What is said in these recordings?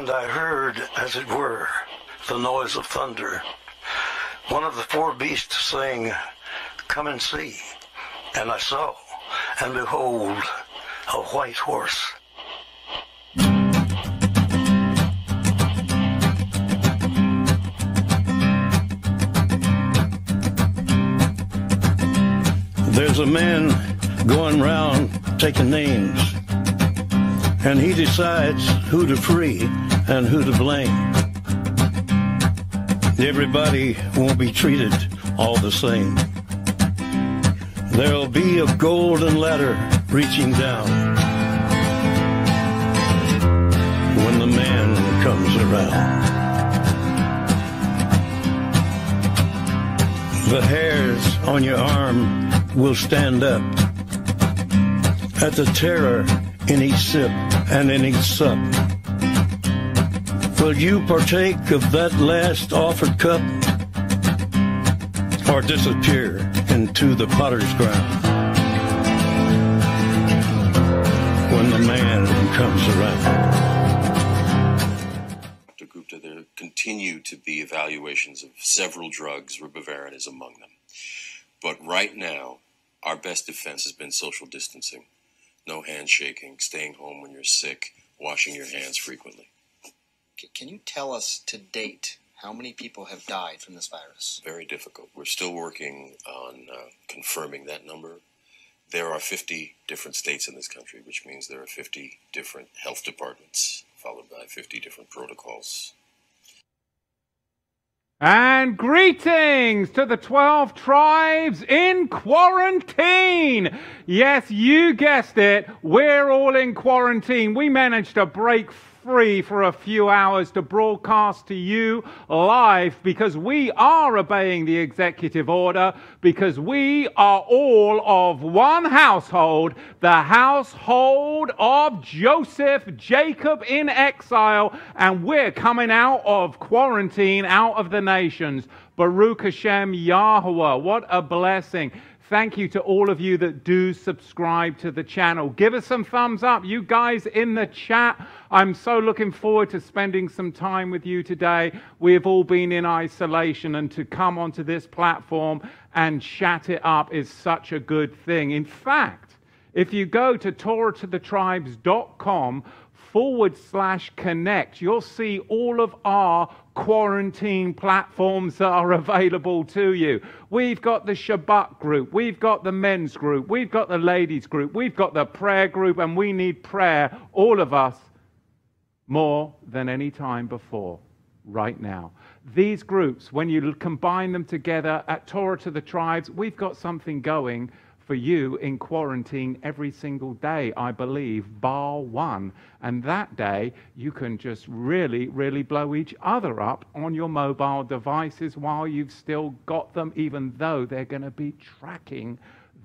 And I heard, as it were, the noise of thunder. One of the four beasts saying, Come and see. And I saw, and behold, a white horse. There's a man going round taking names, and he decides who to free and who to blame. Everybody won't be treated all the same. There'll be a golden ladder reaching down when the man comes around. The hairs on your arm will stand up at the terror in each sip and in each sup. Will you partake of that last offered cup or disappear into the potter's ground when the man comes around? Dr. Gupta, there continue to be evaluations of several drugs. Ribavirin is among them. But right now, our best defense has been social distancing. No handshaking, staying home when you're sick, washing your hands frequently. Can you tell us to date how many people have died from this virus? Very difficult. We're still working on uh, confirming that number. There are 50 different states in this country, which means there are 50 different health departments, followed by 50 different protocols. And greetings to the 12 tribes in quarantine. Yes, you guessed it. We're all in quarantine. We managed to break free for a few hours to broadcast to you live because we are obeying the executive order, because we are all of one household, the household of Joseph, Jacob in exile, and we're coming out of quarantine, out of the nations. Baruch Hashem Yahweh. What a blessing. Thank you to all of you that do subscribe to the channel. Give us some thumbs up. You guys in the chat, I'm so looking forward to spending some time with you today. We have all been in isolation, and to come onto this platform and chat it up is such a good thing. In fact, if you go to TorahToTheTribes.com forward slash connect, you'll see all of our quarantine platforms that are available to you. We've got the Shabbat group, we've got the men's group, we've got the ladies group, we've got the prayer group, and we need prayer, all of us, more than any time before, right now. These groups, when you combine them together at Torah to the Tribes, we've got something going for you in quarantine every single day, I believe, bar one. And that day, you can just really, really blow each other up on your mobile devices while you've still got them, even though they're going to be tracking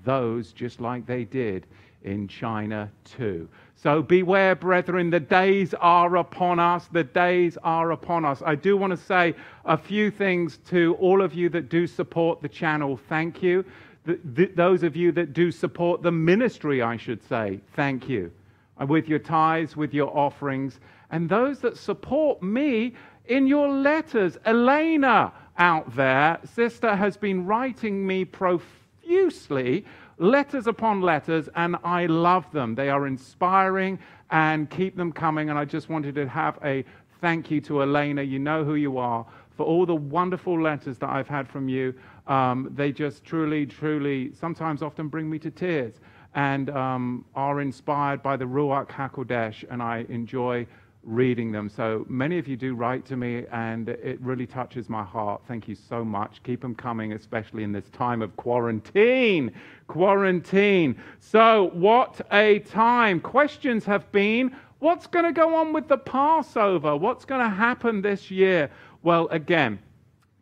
those just like they did in China too. So beware, brethren, the days are upon us. The days are upon us. I do want to say a few things to all of you that do support the channel. Thank you the, the, those of you that do support the ministry, I should say, thank you. Uh, with your tithes, with your offerings, and those that support me in your letters. Elena out there, sister, has been writing me profusely letters upon letters, and I love them. They are inspiring and keep them coming. And I just wanted to have a thank you to Elena. You know who you are for all the wonderful letters that I've had from you. Um, they just truly, truly, sometimes often bring me to tears and um, are inspired by the Ruach HaKodesh, and I enjoy reading them. So many of you do write to me, and it really touches my heart. Thank you so much. Keep them coming, especially in this time of quarantine. Quarantine. So, what a time. Questions have been what's going to go on with the Passover? What's going to happen this year? Well, again,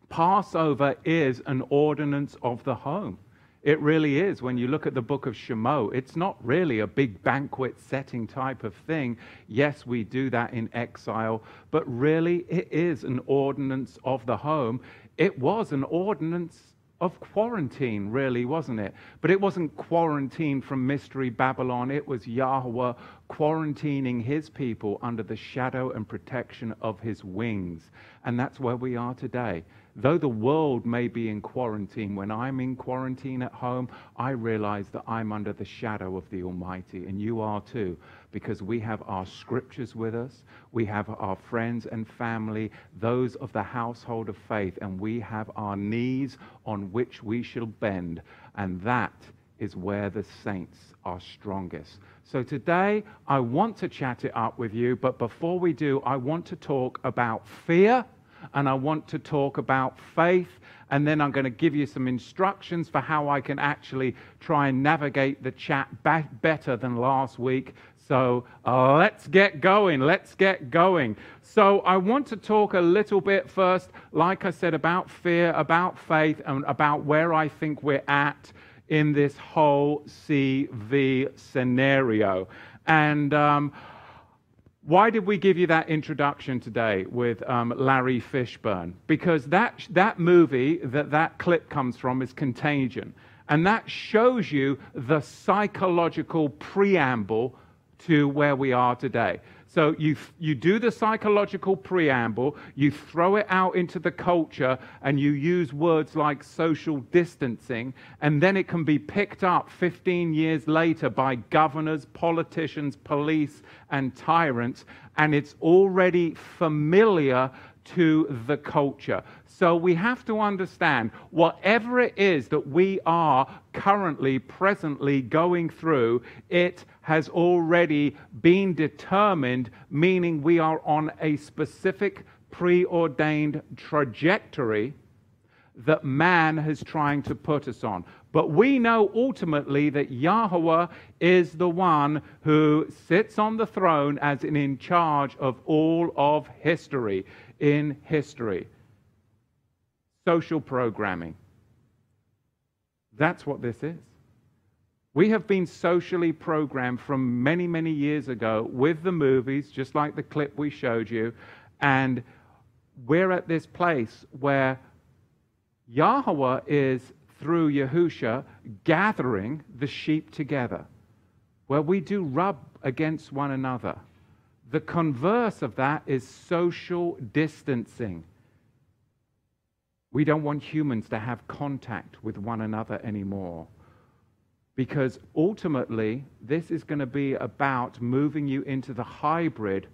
Passover is an ordinance of the home. It really is. When you look at the book of Shemot, it's not really a big banquet setting type of thing. Yes, we do that in exile, but really it is an ordinance of the home. It was an ordinance of quarantine, really, wasn't it? But it wasn't quarantine from Mystery Babylon, it was Yahweh quarantining his people under the shadow and protection of his wings. And that's where we are today. Though the world may be in quarantine, when I'm in quarantine at home, I realize that I'm under the shadow of the Almighty, and you are too, because we have our scriptures with us, we have our friends and family, those of the household of faith, and we have our knees on which we shall bend, and that is where the saints are strongest. So today, I want to chat it up with you, but before we do, I want to talk about fear and I want to talk about faith. And then I'm going to give you some instructions for how I can actually try and navigate the chat better than last week. So uh, let's get going. Let's get going. So I want to talk a little bit first, like I said, about fear, about faith, and about where I think we're at in this whole CV scenario. And um, why did we give you that introduction today with um, Larry Fishburne? Because that, that movie that that clip comes from is Contagion. And that shows you the psychological preamble to where we are today. So you, you do the psychological preamble, you throw it out into the culture, and you use words like social distancing, and then it can be picked up 15 years later by governors, politicians, police, and tyrants, and it's already familiar to the culture. So we have to understand whatever it is that we are currently, presently going through, it has already been determined, meaning we are on a specific preordained trajectory that man is trying to put us on. But we know ultimately that Yahweh is the one who sits on the throne as in charge of all of history in history. Social programming. That's what this is. We have been socially programmed from many, many years ago with the movies, just like the clip we showed you. And we're at this place where Yahweh is, through Yahusha, gathering the sheep together, where we do rub against one another. The converse of that is social distancing. We don't want humans to have contact with one another anymore. Because ultimately, this is going to be about moving you into the hybrid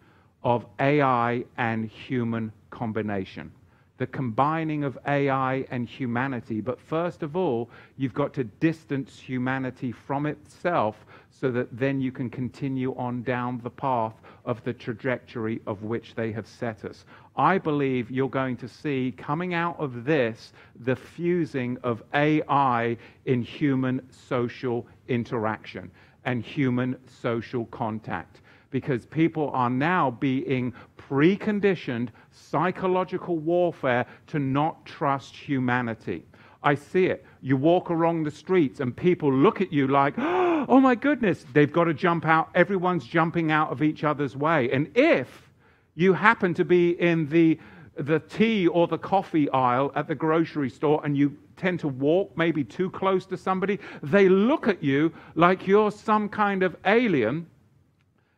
of AI and human combination the combining of AI and humanity. But first of all, you've got to distance humanity from itself so that then you can continue on down the path of the trajectory of which they have set us. I believe you're going to see coming out of this the fusing of AI in human social interaction and human social contact because people are now being preconditioned psychological warfare to not trust humanity. I see it. You walk along the streets and people look at you like, oh my goodness, they've got to jump out. Everyone's jumping out of each other's way. And if you happen to be in the, the tea or the coffee aisle at the grocery store and you tend to walk maybe too close to somebody, they look at you like you're some kind of alien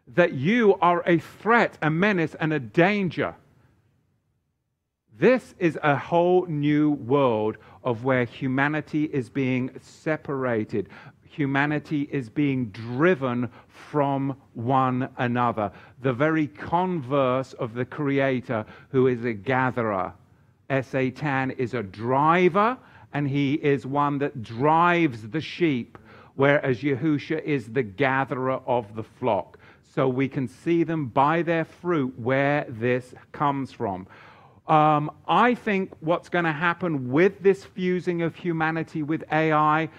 that you are a threat, a menace, and a danger. This is a whole new world of where humanity is being separated. Humanity is being driven from one another. The very converse of the Creator, who is a gatherer. Satan is a driver, and he is one that drives the sheep, whereas Yahusha is the gatherer of the flock so we can see them by their fruit where this comes from. Um, I think what's going to happen with this fusing of humanity with AI,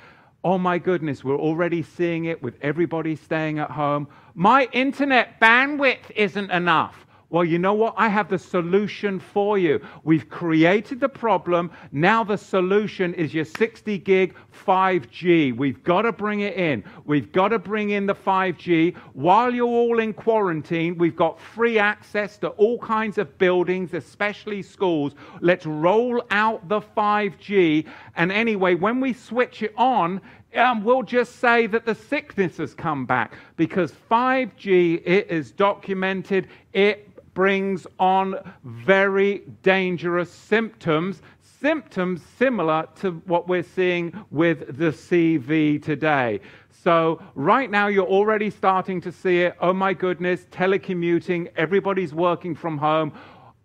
oh my goodness, we're already seeing it with everybody staying at home. My internet bandwidth isn't enough. Well, you know what? I have the solution for you. We've created the problem. Now the solution is your 60 gig 5G. We've got to bring it in. We've got to bring in the 5G. While you're all in quarantine, we've got free access to all kinds of buildings, especially schools. Let's roll out the 5G. And anyway, when we switch it on, um, we'll just say that the sickness has come back because 5G, it is documented, it brings on very dangerous symptoms, symptoms similar to what we're seeing with the CV today. So, right now, you're already starting to see it. Oh my goodness, telecommuting, everybody's working from home.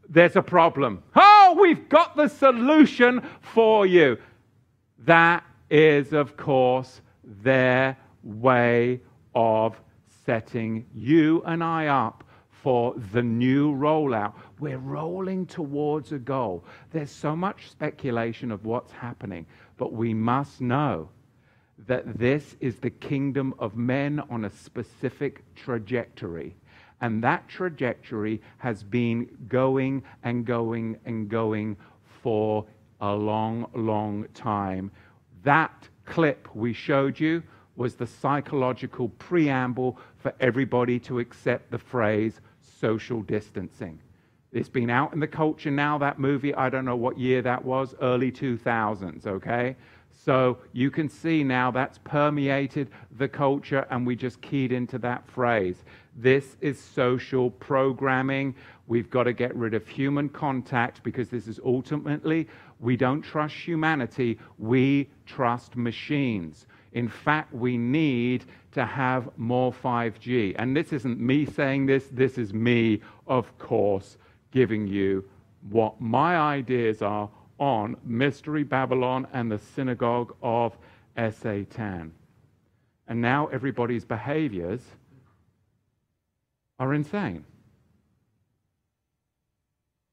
There's a problem. Oh, we've got the solution for you. That is, of course, their way of setting you and I up for the new rollout. We're rolling towards a goal. There's so much speculation of what's happening, but we must know that this is the kingdom of men on a specific trajectory. And that trajectory has been going and going and going for a long, long time. That clip we showed you was the psychological preamble for everybody to accept the phrase social distancing. It's been out in the culture now, that movie. I don't know what year that was, early 2000s, okay? So you can see now that's permeated the culture, and we just keyed into that phrase. This is social programming. We've got to get rid of human contact because this is ultimately, we don't trust humanity, we trust machines. In fact, we need to have more 5G. And this isn't me saying this, this is me, of course, giving you what my ideas are on Mystery Babylon and the synagogue of Satan. And now everybody's behaviors are insane.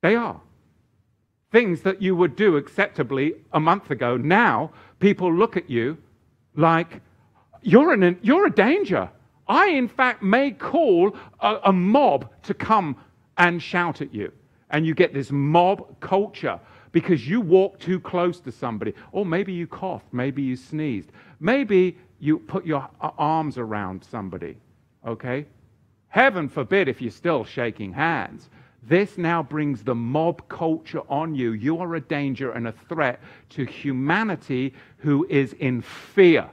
They are. Things that you would do acceptably a month ago, now people look at you like you're, in you're a danger. I, in fact, may call a, a mob to come and shout at you. And you get this mob culture because you walk too close to somebody. Or maybe you coughed, maybe you sneezed, maybe you put your arms around somebody. Okay? Heaven forbid if you're still shaking hands. This now brings the mob culture on you. You are a danger and a threat to humanity who is in fear.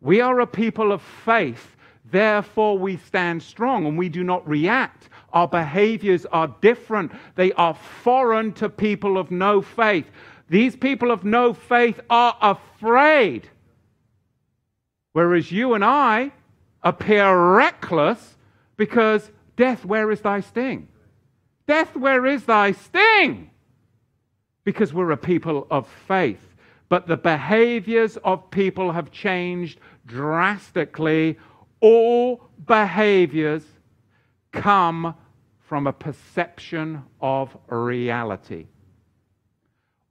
We are a people of faith, therefore we stand strong and we do not react. Our behaviors are different, they are foreign to people of no faith. These people of no faith are afraid. Whereas you and I appear reckless because death, where is thy sting? Death, where is thy sting? Because we're a people of faith. But the behaviors of people have changed drastically. All behaviors come from a perception of reality.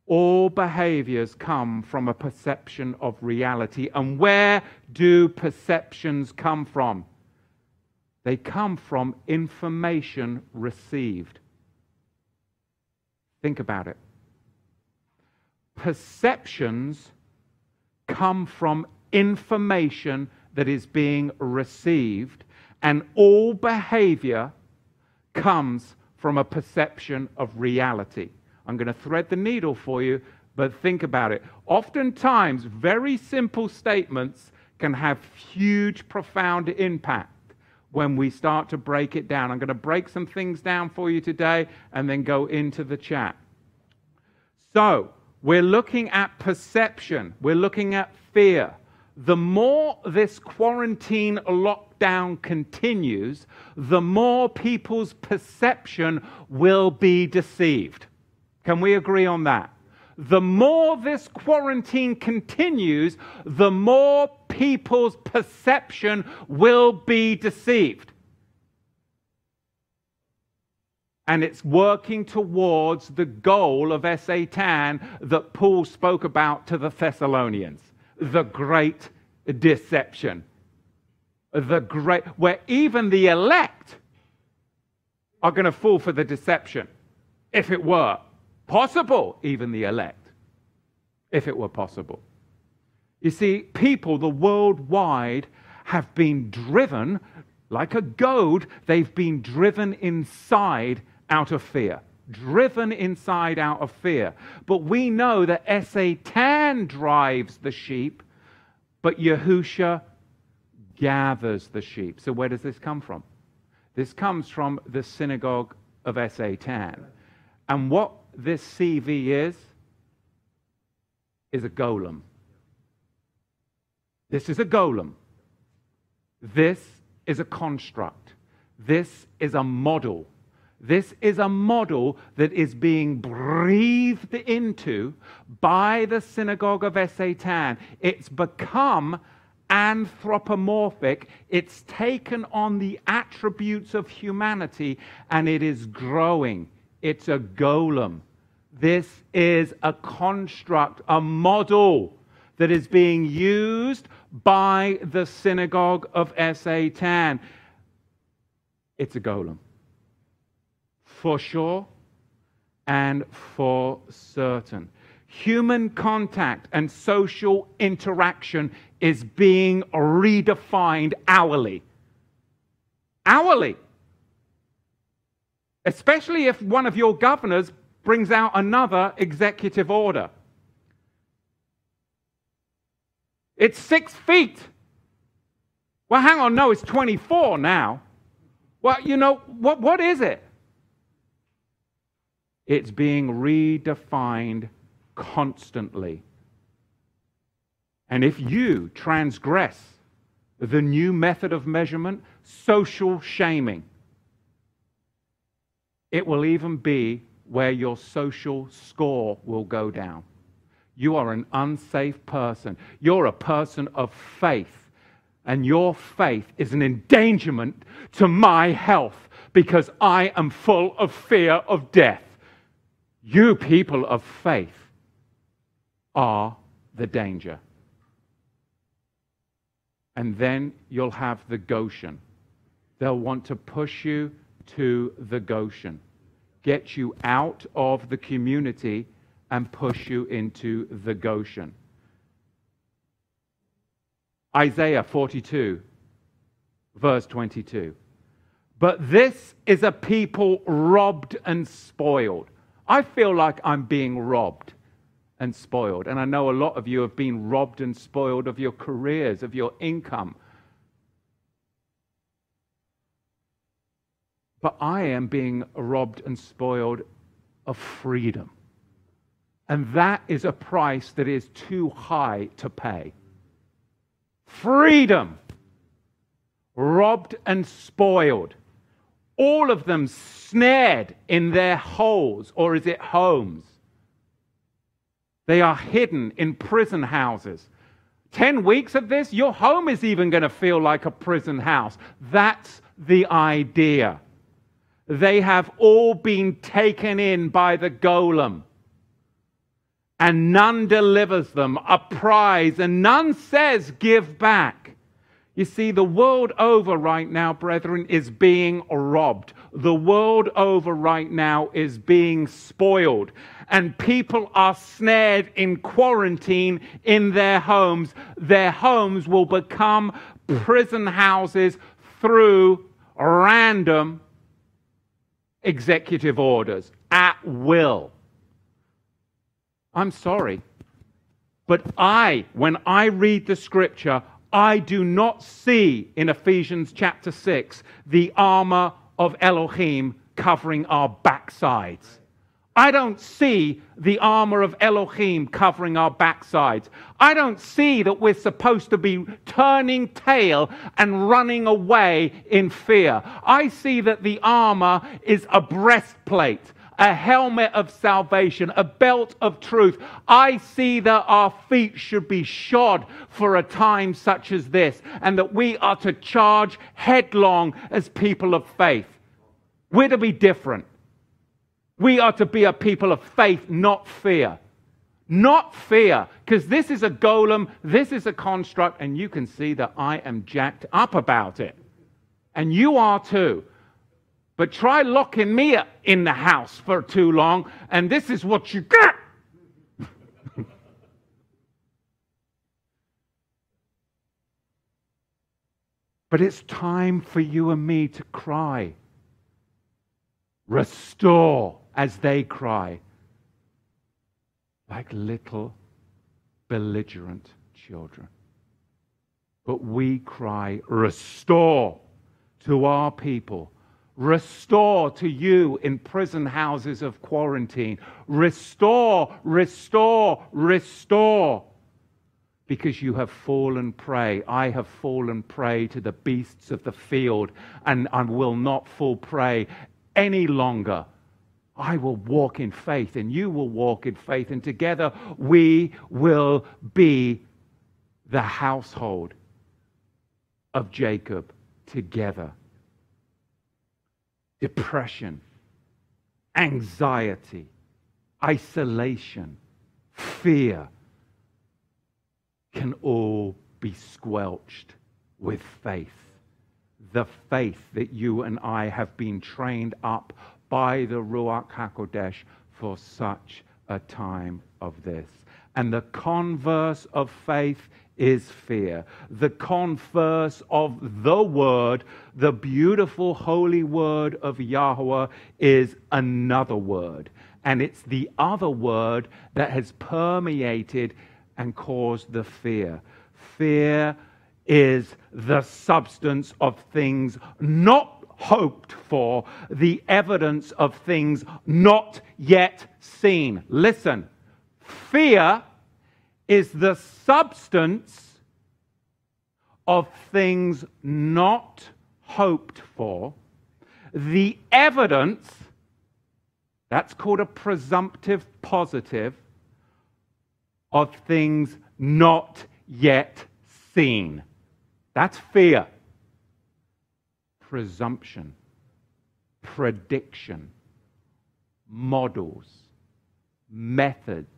All behaviors come from a perception of reality. And where do perceptions come from? They come from information received. Think about it. Perceptions come from information that is being received, and all behavior comes from a perception of reality. I'm going to thread the needle for you, but think about it. Oftentimes, very simple statements can have huge, profound impact when we start to break it down. I'm going to break some things down for you today and then go into the chat. So, we're looking at perception, we're looking at fear. The more this quarantine lockdown continues, the more people's perception will be deceived. Can we agree on that? the more this quarantine continues, the more people's perception will be deceived. And it's working towards the goal of Satan that Paul spoke about to the Thessalonians the great deception. The great, where even the elect are going to fall for the deception if it were possible, even the elect, if it were possible. You see, people the worldwide have been driven like a goad, they've been driven inside out of fear. Driven inside out of fear. But we know that Satan drives the sheep, but Yahusha gathers the sheep. So where does this come from? This comes from the synagogue of Satan. And what this CV is, is a golem. This is a golem. This is a construct. This is a model. This is a model that is being breathed into by the synagogue of Satan. It's become anthropomorphic. It's taken on the attributes of humanity and it is growing. It's a golem. This is a construct, a model that is being used by the synagogue of Satan. It's a golem. For sure and for certain. Human contact and social interaction is being redefined hourly. Hourly. Especially if one of your governors brings out another executive order. It's six feet. Well, hang on, no, it's 24 now. Well, you know, what, what is it? It's being redefined constantly. And if you transgress the new method of measurement, social shaming, it will even be where your social score will go down. You are an unsafe person. You're a person of faith. And your faith is an endangerment to my health because I am full of fear of death. You people of faith are the danger. And then you'll have the Goshen. They'll want to push you to the Goshen, get you out of the community and push you into the Goshen. Isaiah 42, verse 22. But this is a people robbed and spoiled. I feel like I'm being robbed and spoiled. And I know a lot of you have been robbed and spoiled of your careers, of your income. But I am being robbed and spoiled of freedom. And that is a price that is too high to pay. Freedom, robbed and spoiled, all of them snared in their holes, or is it homes? They are hidden in prison houses. 10 weeks of this, your home is even going to feel like a prison house. That's the idea. They have all been taken in by the golem and none delivers them a prize, and none says, Give back. You see, the world over right now, brethren, is being robbed. The world over right now is being spoiled. And people are snared in quarantine in their homes. Their homes will become prison houses through random executive orders at will. I'm sorry. But I, when I read the scripture, I do not see in Ephesians chapter 6 the armor of Elohim covering our backsides. I don't see the armor of Elohim covering our backsides. I don't see that we're supposed to be turning tail and running away in fear. I see that the armor is a breastplate a helmet of salvation, a belt of truth. I see that our feet should be shod for a time such as this, and that we are to charge headlong as people of faith. We're to be different. We are to be a people of faith, not fear. Not fear, because this is a golem, this is a construct, and you can see that I am jacked up about it. And you are too. But try locking me up in the house for too long, and this is what you get. but it's time for you and me to cry. Restore as they cry, like little belligerent children. But we cry, Restore to our people Restore to you in prison houses of quarantine. Restore, restore, restore. Because you have fallen prey. I have fallen prey to the beasts of the field, and I will not fall prey any longer. I will walk in faith, and you will walk in faith, and together we will be the household of Jacob together depression, anxiety, isolation, fear can all be squelched with faith. The faith that you and I have been trained up by the Ruach HaKodesh for such a time of this. And the converse of faith is fear. The converse of the word, the beautiful holy word of Yahweh, is another word. And it's the other word that has permeated and caused the fear. Fear is the substance of things not hoped for, the evidence of things not yet seen. Listen, fear is the substance of things not hoped for, the evidence, that's called a presumptive positive, of things not yet seen. That's fear. Presumption, prediction, models, methods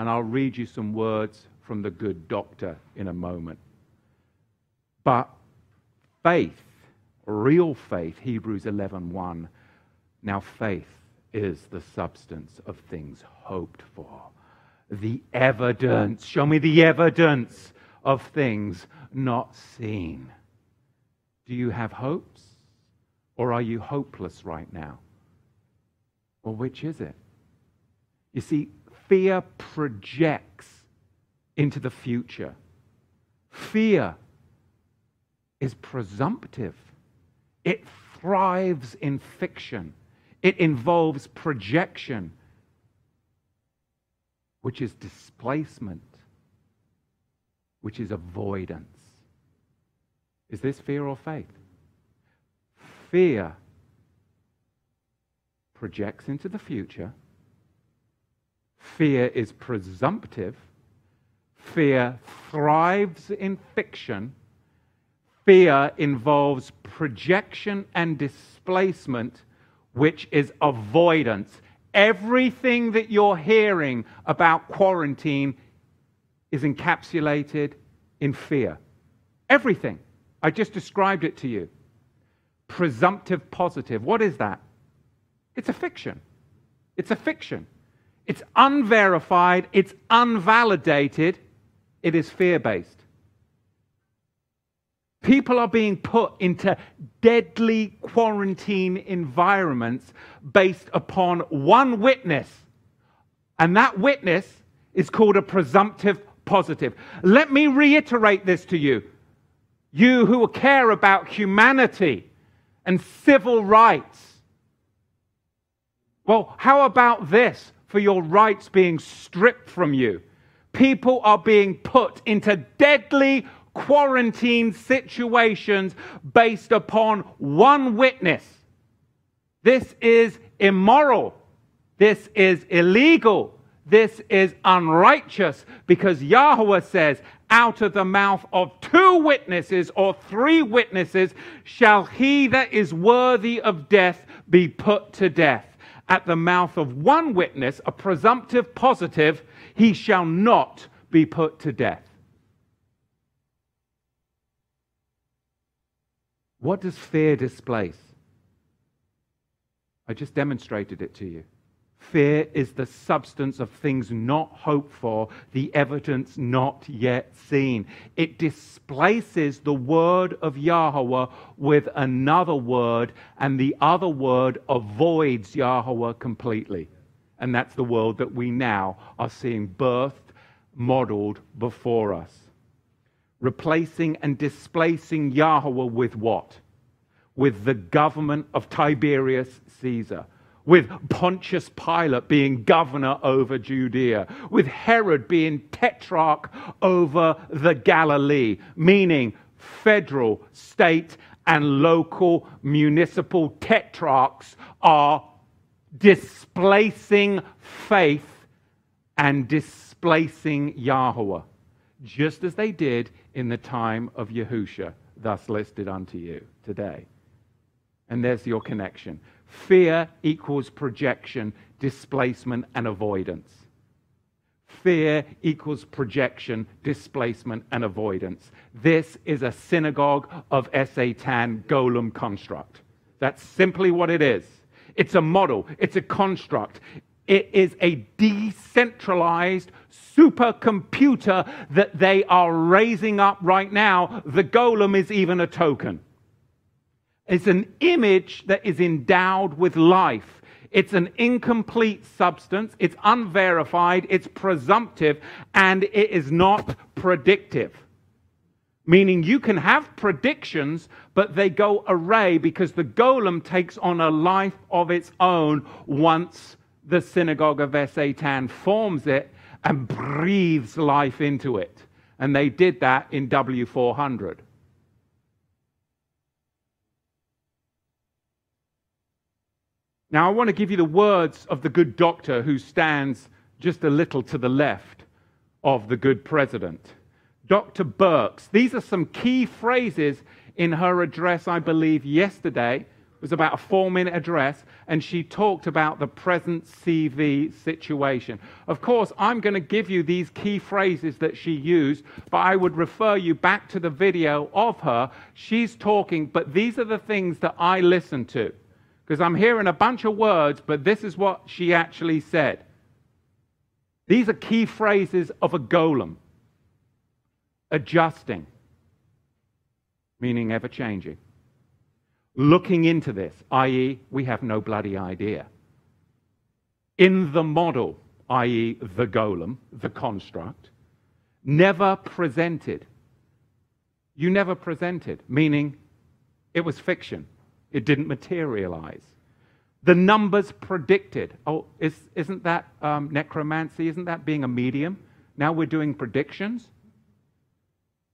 and I'll read you some words from the good doctor in a moment. But faith, real faith, Hebrews 11:1. Now faith is the substance of things hoped for. The evidence, show me the evidence of things not seen. Do you have hopes or are you hopeless right now? Well, which is it? You see, fear projects into the future. Fear is presumptive, it thrives in fiction, it involves projection, which is displacement, which is avoidance. Is this fear or faith? Fear projects into the future Fear is presumptive. Fear thrives in fiction. Fear involves projection and displacement, which is avoidance. Everything that you're hearing about quarantine is encapsulated in fear. Everything. I just described it to you. Presumptive positive. What is that? It's a fiction. It's a fiction. It's unverified, it's unvalidated, it is fear based. People are being put into deadly quarantine environments based upon one witness, and that witness is called a presumptive positive. Let me reiterate this to you. You who care about humanity and civil rights. Well, how about this? For your rights being stripped from you. People are being put into deadly quarantine situations based upon one witness. This is immoral. This is illegal. This is unrighteous because Yahweh says, out of the mouth of two witnesses or three witnesses shall he that is worthy of death be put to death at the mouth of one witness, a presumptive positive, he shall not be put to death. What does fear displace? I just demonstrated it to you. Fear is the substance of things not hoped for, the evidence not yet seen. It displaces the word of Yahweh with another word, and the other word avoids Yahweh completely. And that's the world that we now are seeing birthed, modeled before us. Replacing and displacing Yahweh with what? With the government of Tiberius Caesar with Pontius Pilate being governor over Judea, with Herod being tetrarch over the Galilee, meaning federal, state, and local municipal tetrarchs are displacing faith and displacing Yahweh, just as they did in the time of Yahusha, thus listed unto you today. And there's your connection. Fear equals projection, displacement, and avoidance. Fear equals projection, displacement, and avoidance. This is a synagogue of Satan Golem construct. That's simply what it is. It's a model, it's a construct. It is a decentralized supercomputer that they are raising up right now. The golem is even a token. It's an image that is endowed with life. It's an incomplete substance. It's unverified. It's presumptive. And it is not predictive. Meaning you can have predictions, but they go array because the golem takes on a life of its own once the synagogue of Satan forms it and breathes life into it. And they did that in W400. Now, I want to give you the words of the good doctor who stands just a little to the left of the good president. Dr. Birx. These are some key phrases in her address, I believe, yesterday. It was about a four minute address, and she talked about the present CV situation. Of course, I'm going to give you these key phrases that she used, but I would refer you back to the video of her. She's talking, but these are the things that I listened to because I'm hearing a bunch of words, but this is what she actually said. These are key phrases of a golem adjusting, meaning ever changing. Looking into this, i.e., we have no bloody idea. In the model, i.e., the golem, the construct, never presented. You never presented, meaning it was fiction. It didn't materialize. The numbers predicted. Oh, is, isn't that um, necromancy? Isn't that being a medium? Now we're doing predictions.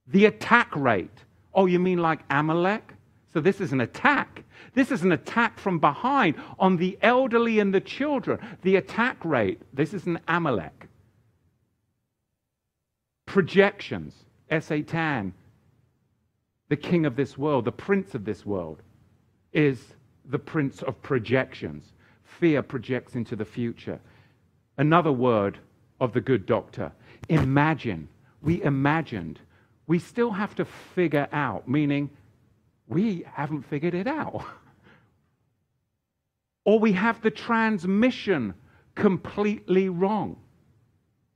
The attack rate. Oh, you mean like Amalek? So this is an attack. This is an attack from behind on the elderly and the children. The attack rate. This is an Amalek. Projections. Satan, the king of this world, the prince of this world is the prince of projections. Fear projects into the future. Another word of the good doctor imagine. We imagined. We still have to figure out, meaning we haven't figured it out. or we have the transmission completely wrong.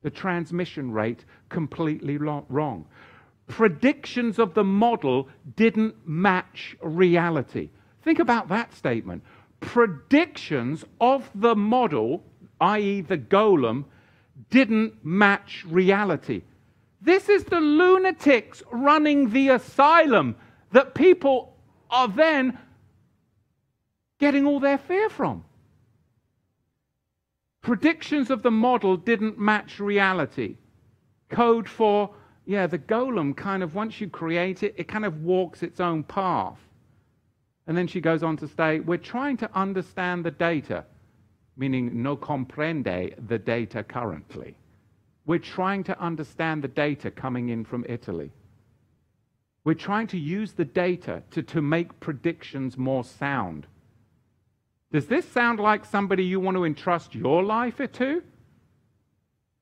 The transmission rate completely wrong. Predictions of the model didn't match reality. Think about that statement. Predictions of the model, i.e., the golem, didn't match reality. This is the lunatics running the asylum that people are then getting all their fear from. Predictions of the model didn't match reality. Code for, yeah, the golem kind of, once you create it, it kind of walks its own path. And then she goes on to say, We're trying to understand the data, meaning no comprende the data currently. We're trying to understand the data coming in from Italy. We're trying to use the data to, to make predictions more sound. Does this sound like somebody you want to entrust your life to?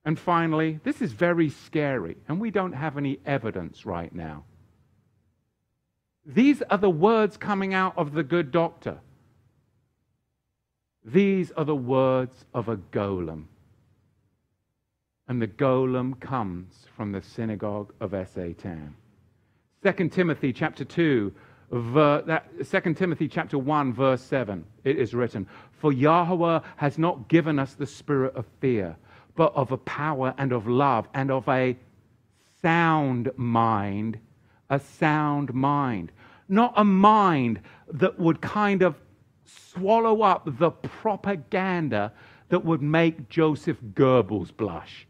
And finally, this is very scary, and we don't have any evidence right now. These are the words coming out of the good doctor. These are the words of a golem. And the golem comes from the synagogue of Satan. 2 Timothy chapter 2, ver, that, 2 Timothy chapter 1, verse 7, it is written, For Yahweh has not given us the spirit of fear, but of a power and of love and of a sound mind, a sound mind. Not a mind that would kind of swallow up the propaganda that would make Joseph Goebbels blush.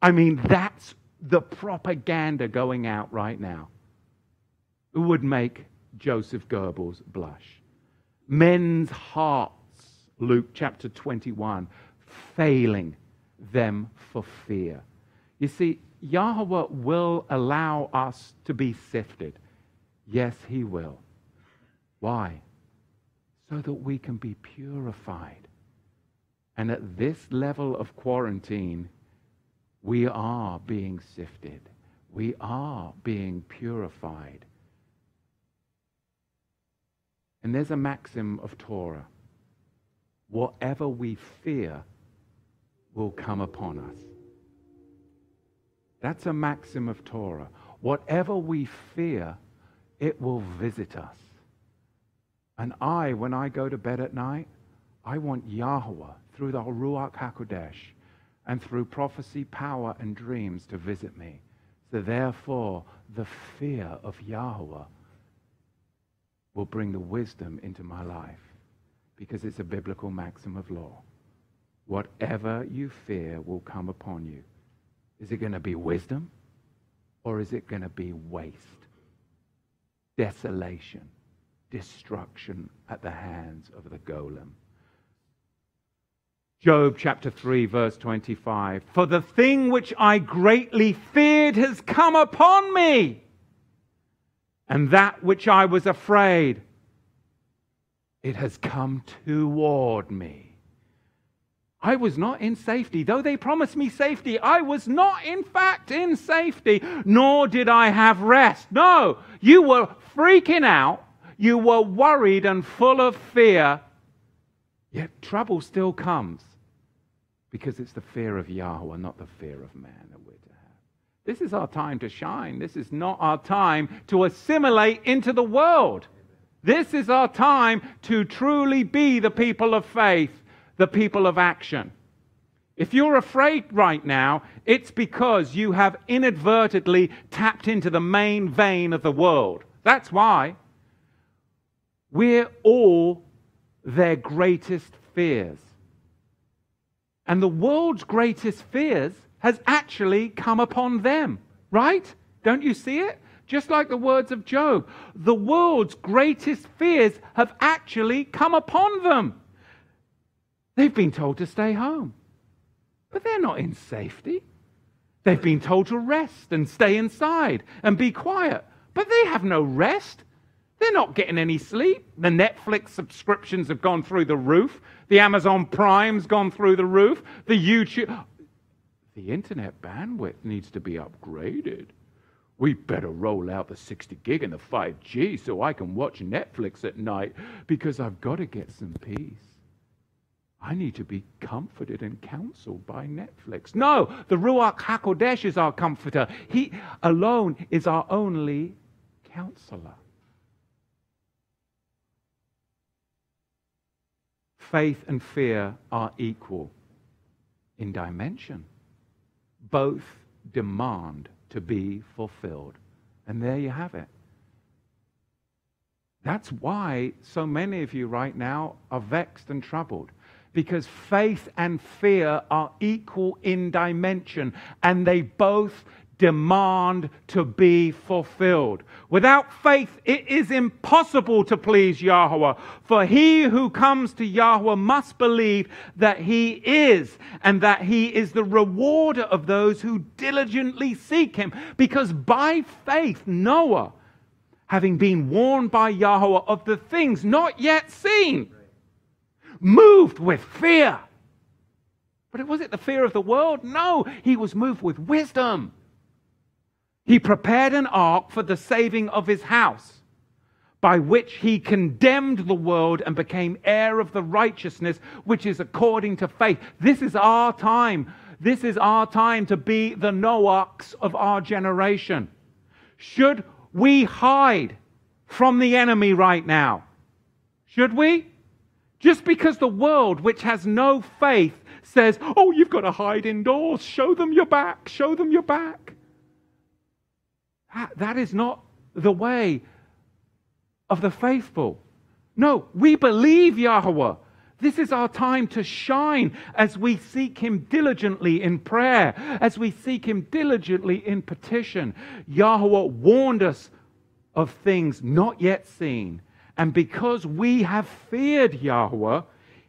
I mean, that's the propaganda going out right now. It would make Joseph Goebbels blush. Men's hearts, Luke chapter 21, failing them for fear. You see, Yahweh will allow us to be sifted. Yes, He will. Why? So that we can be purified. And at this level of quarantine, we are being sifted. We are being purified. And there's a maxim of Torah whatever we fear will come upon us. That's a maxim of Torah. Whatever we fear, it will visit us. And I, when I go to bed at night, I want Yahweh through the Ruach HaKodesh and through prophecy, power, and dreams to visit me. So therefore, the fear of Yahweh will bring the wisdom into my life because it's a biblical maxim of law. Whatever you fear will come upon you. Is it going to be wisdom or is it going to be waste, desolation, destruction at the hands of the golem? Job chapter 3, verse 25. For the thing which I greatly feared has come upon me, and that which I was afraid, it has come toward me. I was not in safety. Though they promised me safety, I was not, in fact, in safety, nor did I have rest. No, you were freaking out. You were worried and full of fear. Yet trouble still comes because it's the fear of Yahweh, not the fear of man that we're to have. This is our time to shine. This is not our time to assimilate into the world. This is our time to truly be the people of faith the people of action. If you're afraid right now, it's because you have inadvertently tapped into the main vein of the world. That's why. We're all their greatest fears. And the world's greatest fears has actually come upon them, right? Don't you see it? Just like the words of Job, the world's greatest fears have actually come upon them. They've been told to stay home, but they're not in safety. They've been told to rest and stay inside and be quiet, but they have no rest. They're not getting any sleep. The Netflix subscriptions have gone through the roof. The Amazon Prime's gone through the roof. The YouTube. The internet bandwidth needs to be upgraded. We better roll out the 60 gig and the 5G so I can watch Netflix at night because I've got to get some peace. I need to be comforted and counseled by Netflix. No, the Ruach HaKodesh is our comforter. He alone is our only counselor. Faith and fear are equal in dimension. Both demand to be fulfilled. And there you have it. That's why so many of you right now are vexed and troubled because faith and fear are equal in dimension and they both demand to be fulfilled. Without faith, it is impossible to please Yahweh. For he who comes to Yahweh must believe that he is, and that he is the rewarder of those who diligently seek him. Because by faith, Noah, having been warned by Yahweh of the things not yet seen, moved with fear. But was it the fear of the world? No, he was moved with wisdom. He prepared an ark for the saving of his house. by which he condemned the world and became heir of the righteousness which is according to faith. This is our time. This is our time to be the Noachs of our generation. Should we hide from the enemy right now? Should we? Just because the world, which has no faith, says, Oh, you've got to hide indoors, show them your back, show them your back. that, that is not the way of the faithful. No, we believe Yahweh. This is our time to shine as we seek Him diligently in prayer, as we seek Him diligently in petition. Yahweh warned us of things not yet seen. And because we have feared Yahweh,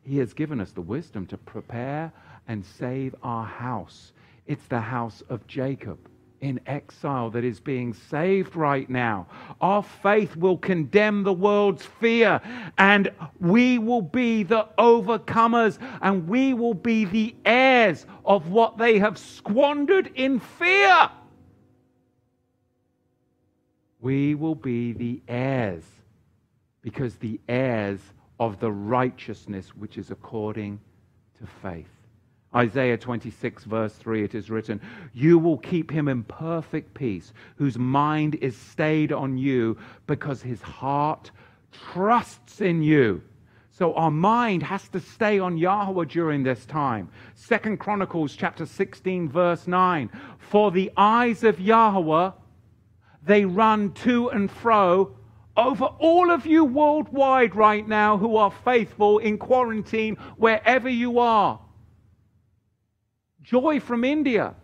He has given us the wisdom to prepare and save our house. It's the house of Jacob in exile that is being saved right now. Our faith will condemn the world's fear, and we will be the overcomers, and we will be the heirs of what they have squandered in fear. We will be the heirs, because the heirs of the righteousness which is according to faith. Isaiah 26, verse 3, it is written, You will keep him in perfect peace, whose mind is stayed on you, because his heart trusts in you. So our mind has to stay on Yahweh during this time. Second Chronicles chapter 16, verse 9. For the eyes of Yahweh, they run to and fro over all of you worldwide right now who are faithful in quarantine, wherever you are. Joy from India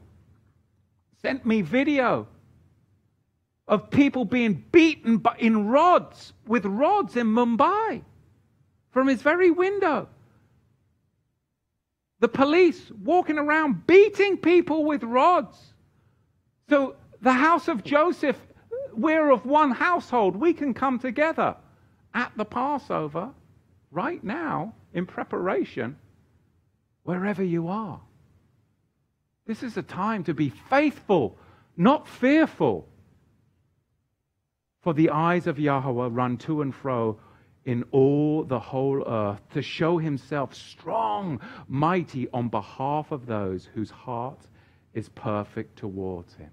sent me video of people being beaten in rods with rods in Mumbai from his very window. The police walking around beating people with rods. So, the house of Joseph, we're of one household. We can come together at the Passover right now in preparation, wherever you are. This is a time to be faithful, not fearful. For the eyes of Yahweh run to and fro in all the whole earth to show himself strong, mighty on behalf of those whose heart is perfect towards him.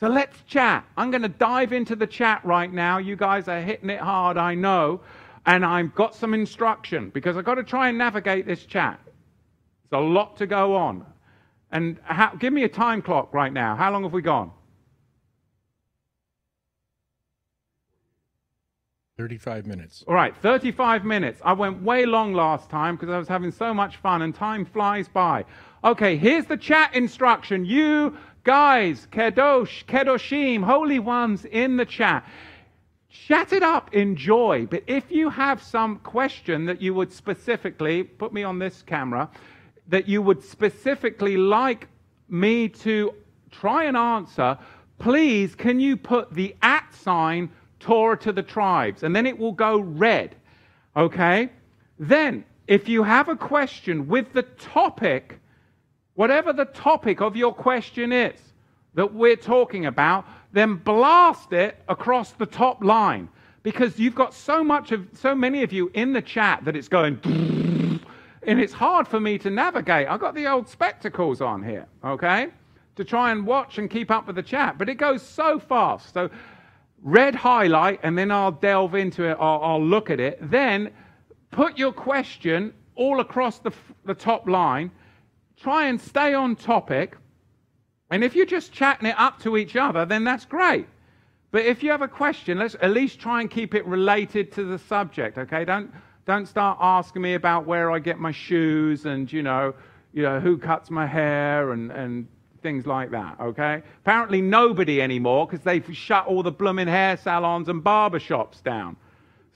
So let's chat. I'm going to dive into the chat right now. You guys are hitting it hard, I know. And I've got some instruction because I've got to try and navigate this chat. There's a lot to go on. And how, give me a time clock right now. How long have we gone? 35 minutes. All right, 35 minutes. I went way long last time because I was having so much fun and time flies by. Okay, here's the chat instruction. You guys, Kedosh, Kedoshim, holy ones in the chat. Chat it up, enjoy. But if you have some question that you would specifically, put me on this camera, that you would specifically like me to try and answer, please can you put the at sign Torah to the tribes? And then it will go red. Okay? Then, if you have a question with the topic, whatever the topic of your question is that we're talking about, then blast it across the top line because you've got so much of so many of you in the chat that it's going and it's hard for me to navigate. I've got the old spectacles on here, okay, to try and watch and keep up with the chat, but it goes so fast. So, red highlight, and then I'll delve into it, I'll, I'll look at it. Then put your question all across the, the top line, try and stay on topic. And if you're just chatting it up to each other, then that's great. But if you have a question, let's at least try and keep it related to the subject, okay? Don't don't start asking me about where I get my shoes and, you know, you know who cuts my hair and, and things like that, okay? Apparently nobody anymore because they've shut all the blooming hair salons and barber shops down.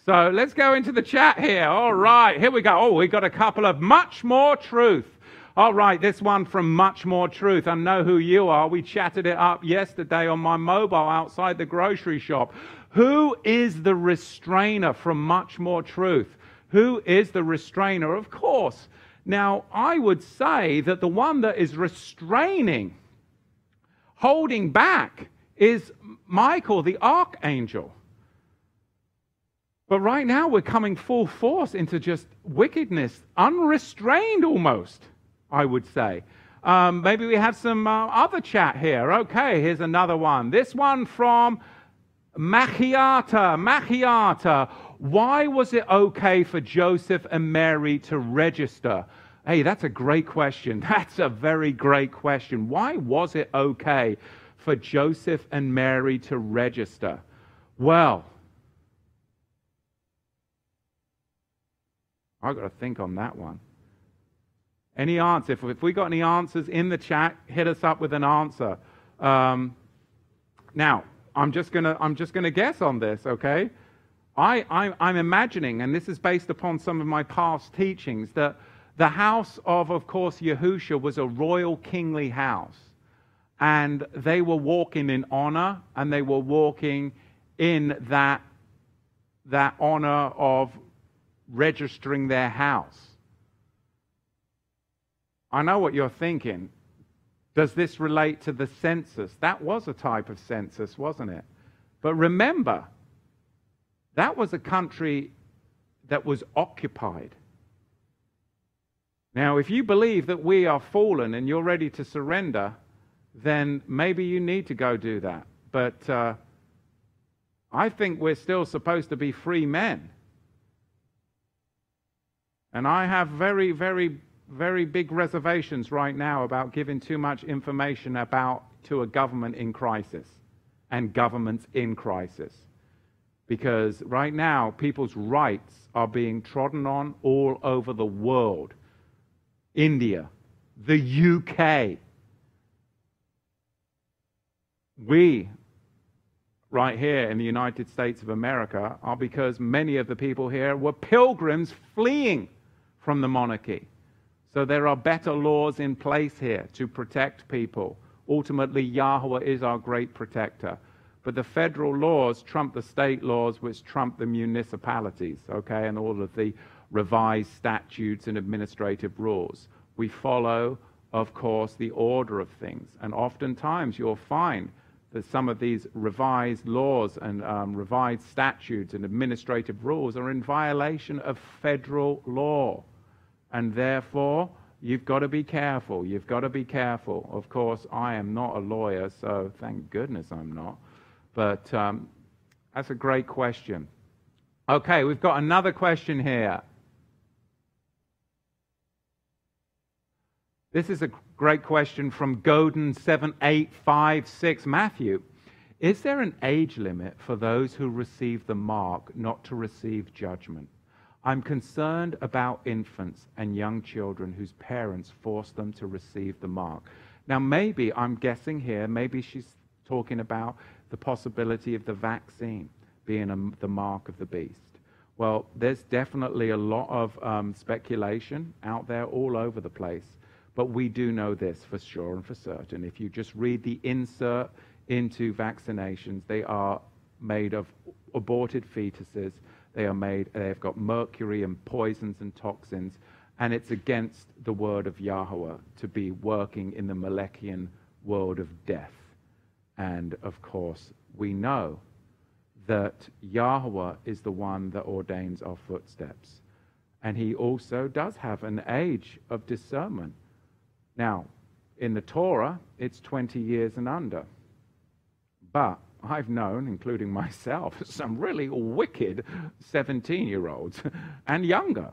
So let's go into the chat here. All right, here we go. Oh, we've got a couple of much more truth. All right, this one from Much More Truth. I know who you are. We chatted it up yesterday on my mobile outside the grocery shop. Who is the restrainer from Much More Truth? Who is the restrainer? Of course. Now, I would say that the one that is restraining, holding back, is Michael the archangel. But right now, we're coming full force into just wickedness, unrestrained almost, I would say. Um, maybe we have some uh, other chat here. Okay, here's another one. This one from Machiata. Machiata. Why was it okay for Joseph and Mary to register? Hey, that's a great question. That's a very great question. Why was it okay for Joseph and Mary to register? Well, I've got to think on that one. Any answer? If, if we got any answers in the chat, hit us up with an answer. Um, now, I'm just gonna I'm just gonna guess on this, okay? I, I I'm imagining, and this is based upon some of my past teachings, that the house of, of course, Yahusha was a royal kingly house. And they were walking in honor and they were walking in that, that honor of registering their house. I know what you're thinking. Does this relate to the census? That was a type of census, wasn't it? But remember, that was a country that was occupied. Now, if you believe that we are fallen and you're ready to surrender, then maybe you need to go do that. But uh, I think we're still supposed to be free men. And I have very, very, very big reservations right now about giving too much information about to a government in crisis and governments in crisis. Because right now, people's rights are being trodden on all over the world. India, the UK. We, right here in the United States of America, are because many of the people here were pilgrims fleeing from the monarchy. So there are better laws in place here to protect people. Ultimately, Yahweh is our great protector. But the federal laws trump the state laws, which trump the municipalities, okay, and all of the revised statutes and administrative rules. We follow, of course, the order of things. And oftentimes you'll find that some of these revised laws and um, revised statutes and administrative rules are in violation of federal law. And therefore, you've got to be careful. You've got to be careful. Of course, I am not a lawyer, so thank goodness I'm not. But um, that's a great question. Okay, we've got another question here. This is a great question from Godin 7856. Matthew, is there an age limit for those who receive the mark not to receive judgment? I'm concerned about infants and young children whose parents force them to receive the mark. Now, maybe I'm guessing here, maybe she's talking about the possibility of the vaccine being a, the mark of the beast. Well, there's definitely a lot of um, speculation out there all over the place. But we do know this for sure and for certain. If you just read the insert into vaccinations, they are made of aborted fetuses. They are made, they've got mercury and poisons and toxins. And it's against the word of Yahweh to be working in the Malekian world of death. And of course, we know that Yahweh is the one that ordains our footsteps. And he also does have an age of discernment. Now, in the Torah, it's 20 years and under. But I've known, including myself, some really wicked 17 year olds and younger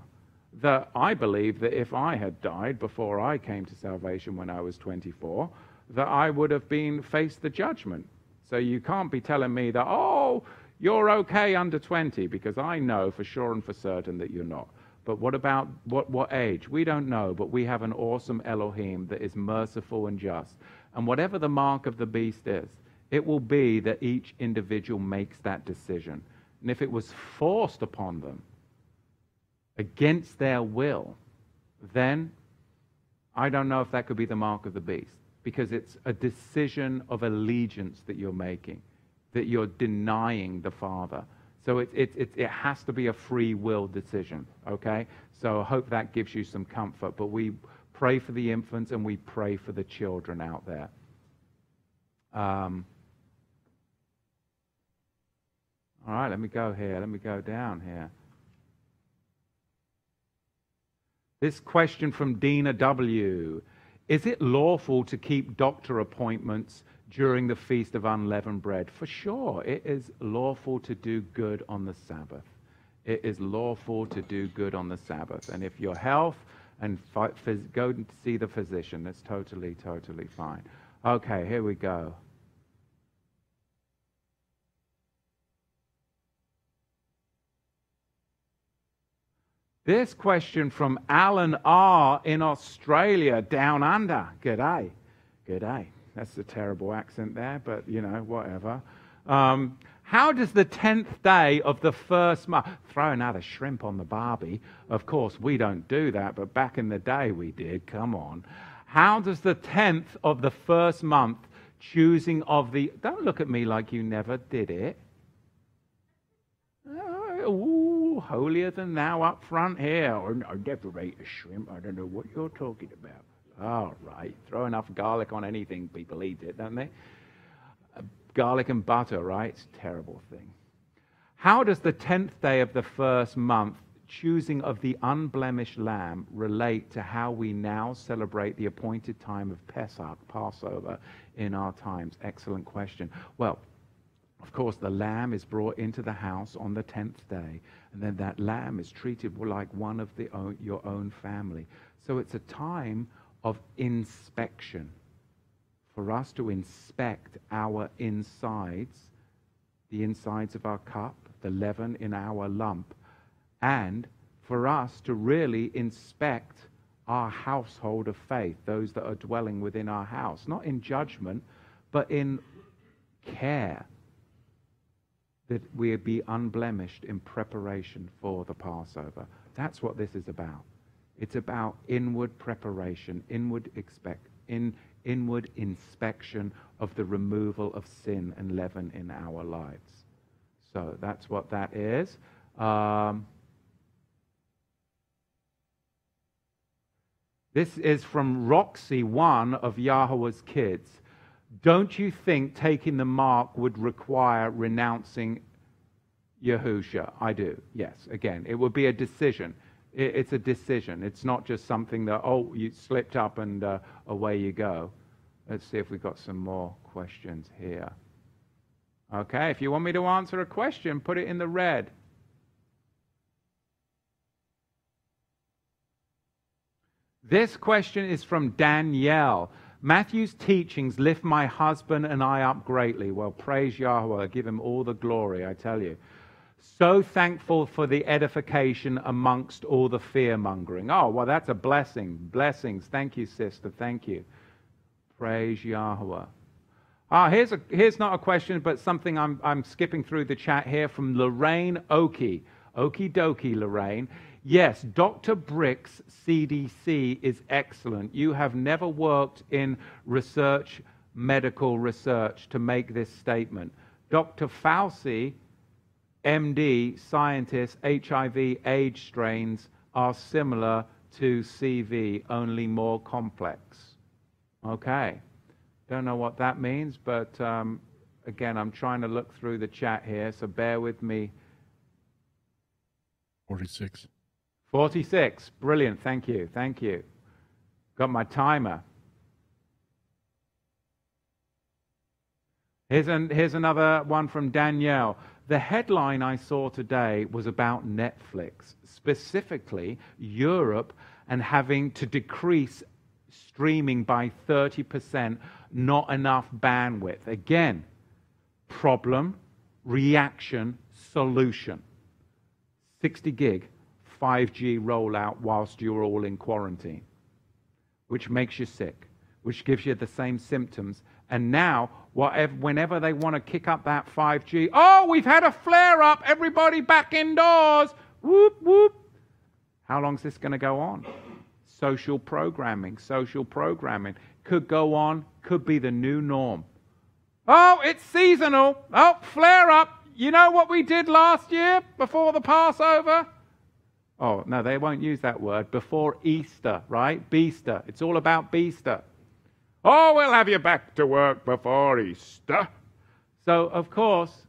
that I believe that if I had died before I came to salvation when I was 24, that I would have been faced the judgment. So you can't be telling me that, oh, you're okay under 20, because I know for sure and for certain that you're not. But what about what, what age? We don't know, but we have an awesome Elohim that is merciful and just. And whatever the mark of the beast is, it will be that each individual makes that decision. And if it was forced upon them against their will, then I don't know if that could be the mark of the beast because it's a decision of allegiance that you're making, that you're denying the Father. So it, it, it, it has to be a free will decision, okay? So I hope that gives you some comfort. But we pray for the infants and we pray for the children out there. Um, All right, let me go here. Let me go down here. This question from Dina W. Is it lawful to keep doctor appointments during the Feast of Unleavened Bread? For sure, it is lawful to do good on the Sabbath. It is lawful to do good on the Sabbath. And if your health and go and see the physician, that's totally, totally fine. Okay, here we go. This question from Alan R. in Australia, down under. G'day. G'day. That's a terrible accent there, but you know, whatever. Um, how does the 10th day of the first month, throw another shrimp on the barbie? Of course, we don't do that, but back in the day we did. Come on. How does the 10th of the first month, choosing of the. Don't look at me like you never did it. Oh, holier than thou up front here. Or, I never ate a shrimp. I don't know what you're talking about. All right. Throw enough garlic on anything, people eat it, don't they? Uh, garlic and butter, right? It's a terrible thing. How does the tenth day of the first month, choosing of the unblemished lamb, relate to how we now celebrate the appointed time of Pesach, Passover, in our times? Excellent question. Well, of course, the lamb is brought into the house on the tenth day, and then that lamb is treated like one of own, your own family. So it's a time of inspection for us to inspect our insides, the insides of our cup, the leaven in our lump, and for us to really inspect our household of faith, those that are dwelling within our house, not in judgment, but in care that we be unblemished in preparation for the Passover. That's what this is about. It's about inward preparation, inward expect, in, inward inspection of the removal of sin and leaven in our lives. So that's what that is. Um, this is from Roxy, one of Yahweh's kids. Don't you think taking the mark would require renouncing Yahusha? I do, yes. Again, it would be a decision. It's a decision. It's not just something that, oh, you slipped up and uh, away you go. Let's see if we've got some more questions here. Okay, if you want me to answer a question, put it in the red. This question is from Danielle. Matthew's teachings lift my husband and I up greatly. Well, praise Yahweh. Give him all the glory, I tell you. So thankful for the edification amongst all the fear mongering. Oh, well, that's a blessing. Blessings. Thank you, sister. Thank you. Praise Yahweh. Ah, here's, a, here's not a question, but something I'm, I'm skipping through the chat here from Lorraine Oki. Okie dokie, Lorraine. Yes, Dr. Birx CDC is excellent. You have never worked in research, medical research, to make this statement. Dr. Fauci, MD, scientist, HIV age strains are similar to CV, only more complex. Okay. Don't know what that means, but um, again, I'm trying to look through the chat here, so bear with me. 46. 46. Brilliant. Thank you. Thank you. Got my timer. Here's, an, here's another one from Danielle. The headline I saw today was about Netflix, specifically Europe and having to decrease streaming by 30%, not enough bandwidth. Again, problem, reaction, solution. 60 gig 5G rollout whilst you're all in quarantine, which makes you sick, which gives you the same symptoms. And now, whatever, whenever they want to kick up that 5G, oh, we've had a flare up, everybody back indoors, whoop, whoop. How long is this going to go on? Social programming, social programming could go on, could be the new norm. Oh, it's seasonal. Oh, flare up. You know what we did last year before the Passover? Oh, no, they won't use that word. Before Easter, right? Beaster. It's all about Beaster. Oh, we'll have you back to work before Easter. So, of course,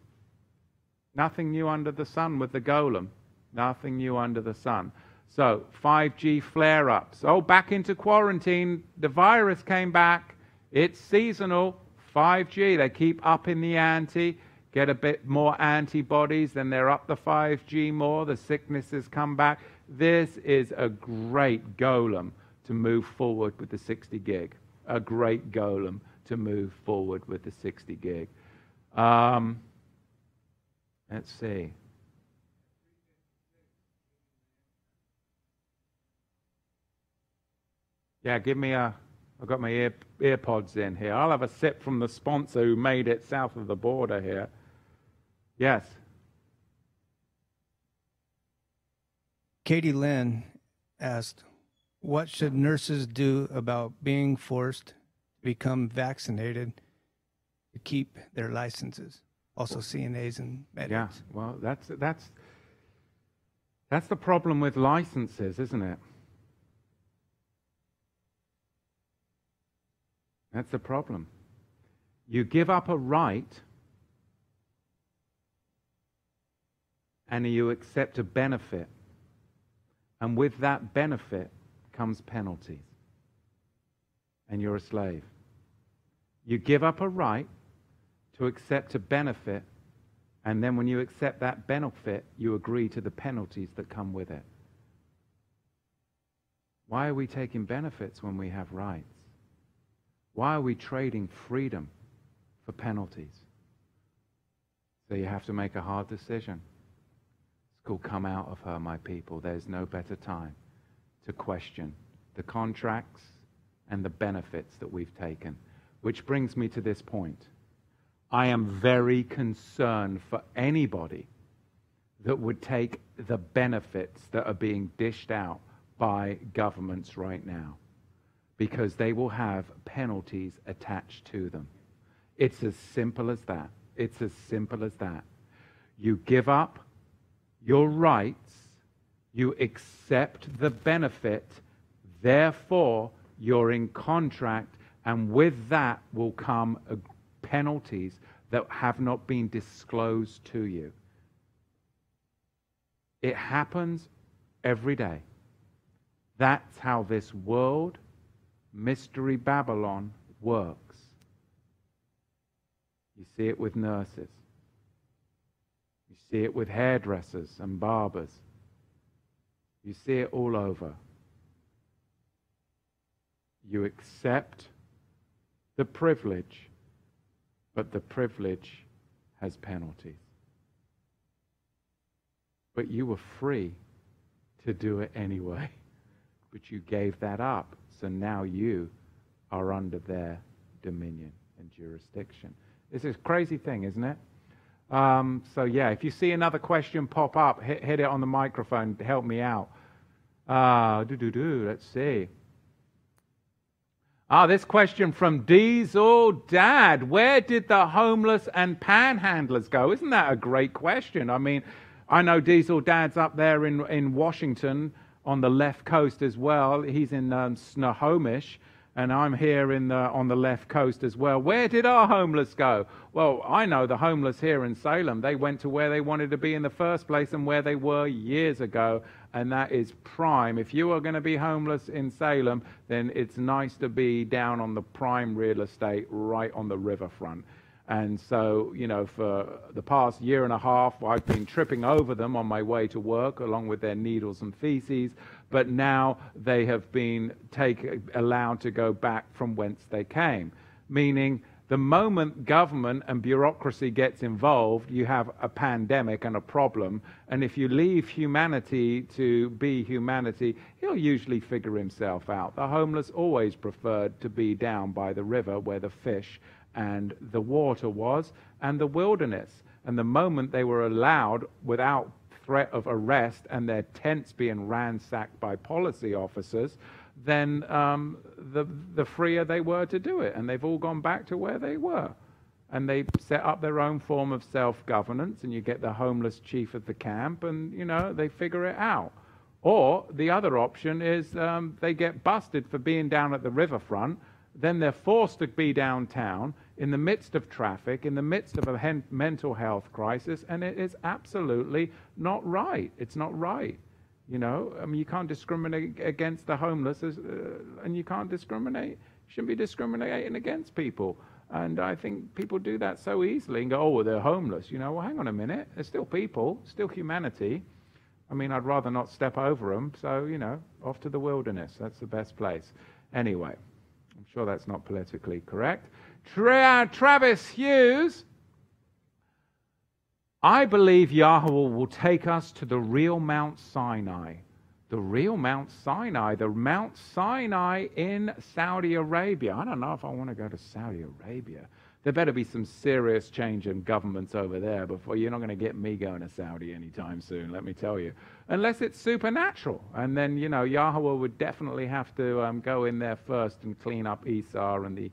Nothing new under the sun with the golem. Nothing new under the sun. So, 5G flare ups. Oh, back into quarantine. The virus came back. It's seasonal. 5G. They keep up in the ante, get a bit more antibodies, then they're up the 5G more. The sicknesses come back. This is a great golem to move forward with the 60 gig. A great golem to move forward with the 60 gig. Um, let's see. Yeah, give me a. I've got my ear, earpods in here. I'll have a sip from the sponsor who made it south of the border here. Yes. Katie Lynn asked, What should nurses do about being forced to become vaccinated to keep their licenses? Also, CNAs and medics. Yeah. Well, that's that's that's the problem with licenses, isn't it? That's the problem. You give up a right and you accept a benefit. And with that benefit comes penalties. And you're a slave. You give up a right to accept a benefit, and then when you accept that benefit, you agree to the penalties that come with it. Why are we taking benefits when we have rights? Why are we trading freedom for penalties? So you have to make a hard decision. It's called Come Out of Her, my people. There's no better time to question the contracts and the benefits that we've taken. Which brings me to this point. I am very concerned for anybody that would take the benefits that are being dished out by governments right now because they will have penalties attached to them. It's as simple as that. It's as simple as that. You give up your rights, you accept the benefit, therefore, you're in contract, and with that will come penalties that have not been disclosed to you. It happens every day. That's how this world Mystery Babylon works. You see it with nurses. See it with hairdressers and barbers. You see it all over. You accept the privilege, but the privilege has penalties. But you were free to do it anyway, but you gave that up. So now you are under their dominion and jurisdiction. This is a crazy thing, isn't it? Um, so, yeah, if you see another question pop up, hit, hit it on the microphone to help me out. Uh, do, do, do. Let's see. Ah, this question from Diesel Dad. Where did the homeless and panhandlers go? Isn't that a great question? I mean, I know Diesel Dad's up there in, in Washington on the left coast as well. He's in um, Snohomish, and I'm here in the, on the left coast as well. Where did our homeless go? Well, I know the homeless here in Salem. They went to where they wanted to be in the first place and where they were years ago, and that is prime. If you are going to be homeless in Salem, then it's nice to be down on the prime real estate right on the riverfront. And so, you know, for the past year and a half, I've been tripping over them on my way to work, along with their needles and feces. But now they have been take, allowed to go back from whence they came. Meaning, the moment government and bureaucracy gets involved, you have a pandemic and a problem. And if you leave humanity to be humanity, he'll usually figure himself out. The homeless always preferred to be down by the river where the fish and the water was, and the wilderness. And the moment they were allowed, without threat of arrest and their tents being ransacked by policy officers, then um, the, the freer they were to do it. And they've all gone back to where they were. And they set up their own form of self governance, and you get the homeless chief of the camp, and, you know, they figure it out. Or the other option is um, they get busted for being down at the riverfront then they're forced to be downtown. In the midst of traffic, in the midst of a hen- mental health crisis, and it is absolutely not right. It's not right. You know, I mean, you can't discriminate against the homeless, as, uh, and you can't discriminate. Shouldn't be discriminating against people. And I think people do that so easily and go, oh, well, they're homeless. You know, well, hang on a minute. They're still people, still humanity. I mean, I'd rather not step over them. So, you know, off to the wilderness. That's the best place. Anyway, I'm sure that's not politically correct. Tra- Travis Hughes. I believe Yahweh will take us to the real Mount Sinai. The real Mount Sinai, the Mount Sinai in Saudi Arabia. I don't know if I want to go to Saudi Arabia. There better be some serious change in governments over there before you're not going to get me going to Saudi anytime soon, let me tell you. Unless it's supernatural. And then, you know, Yahweh would definitely have to um, go in there first and clean up Esau and the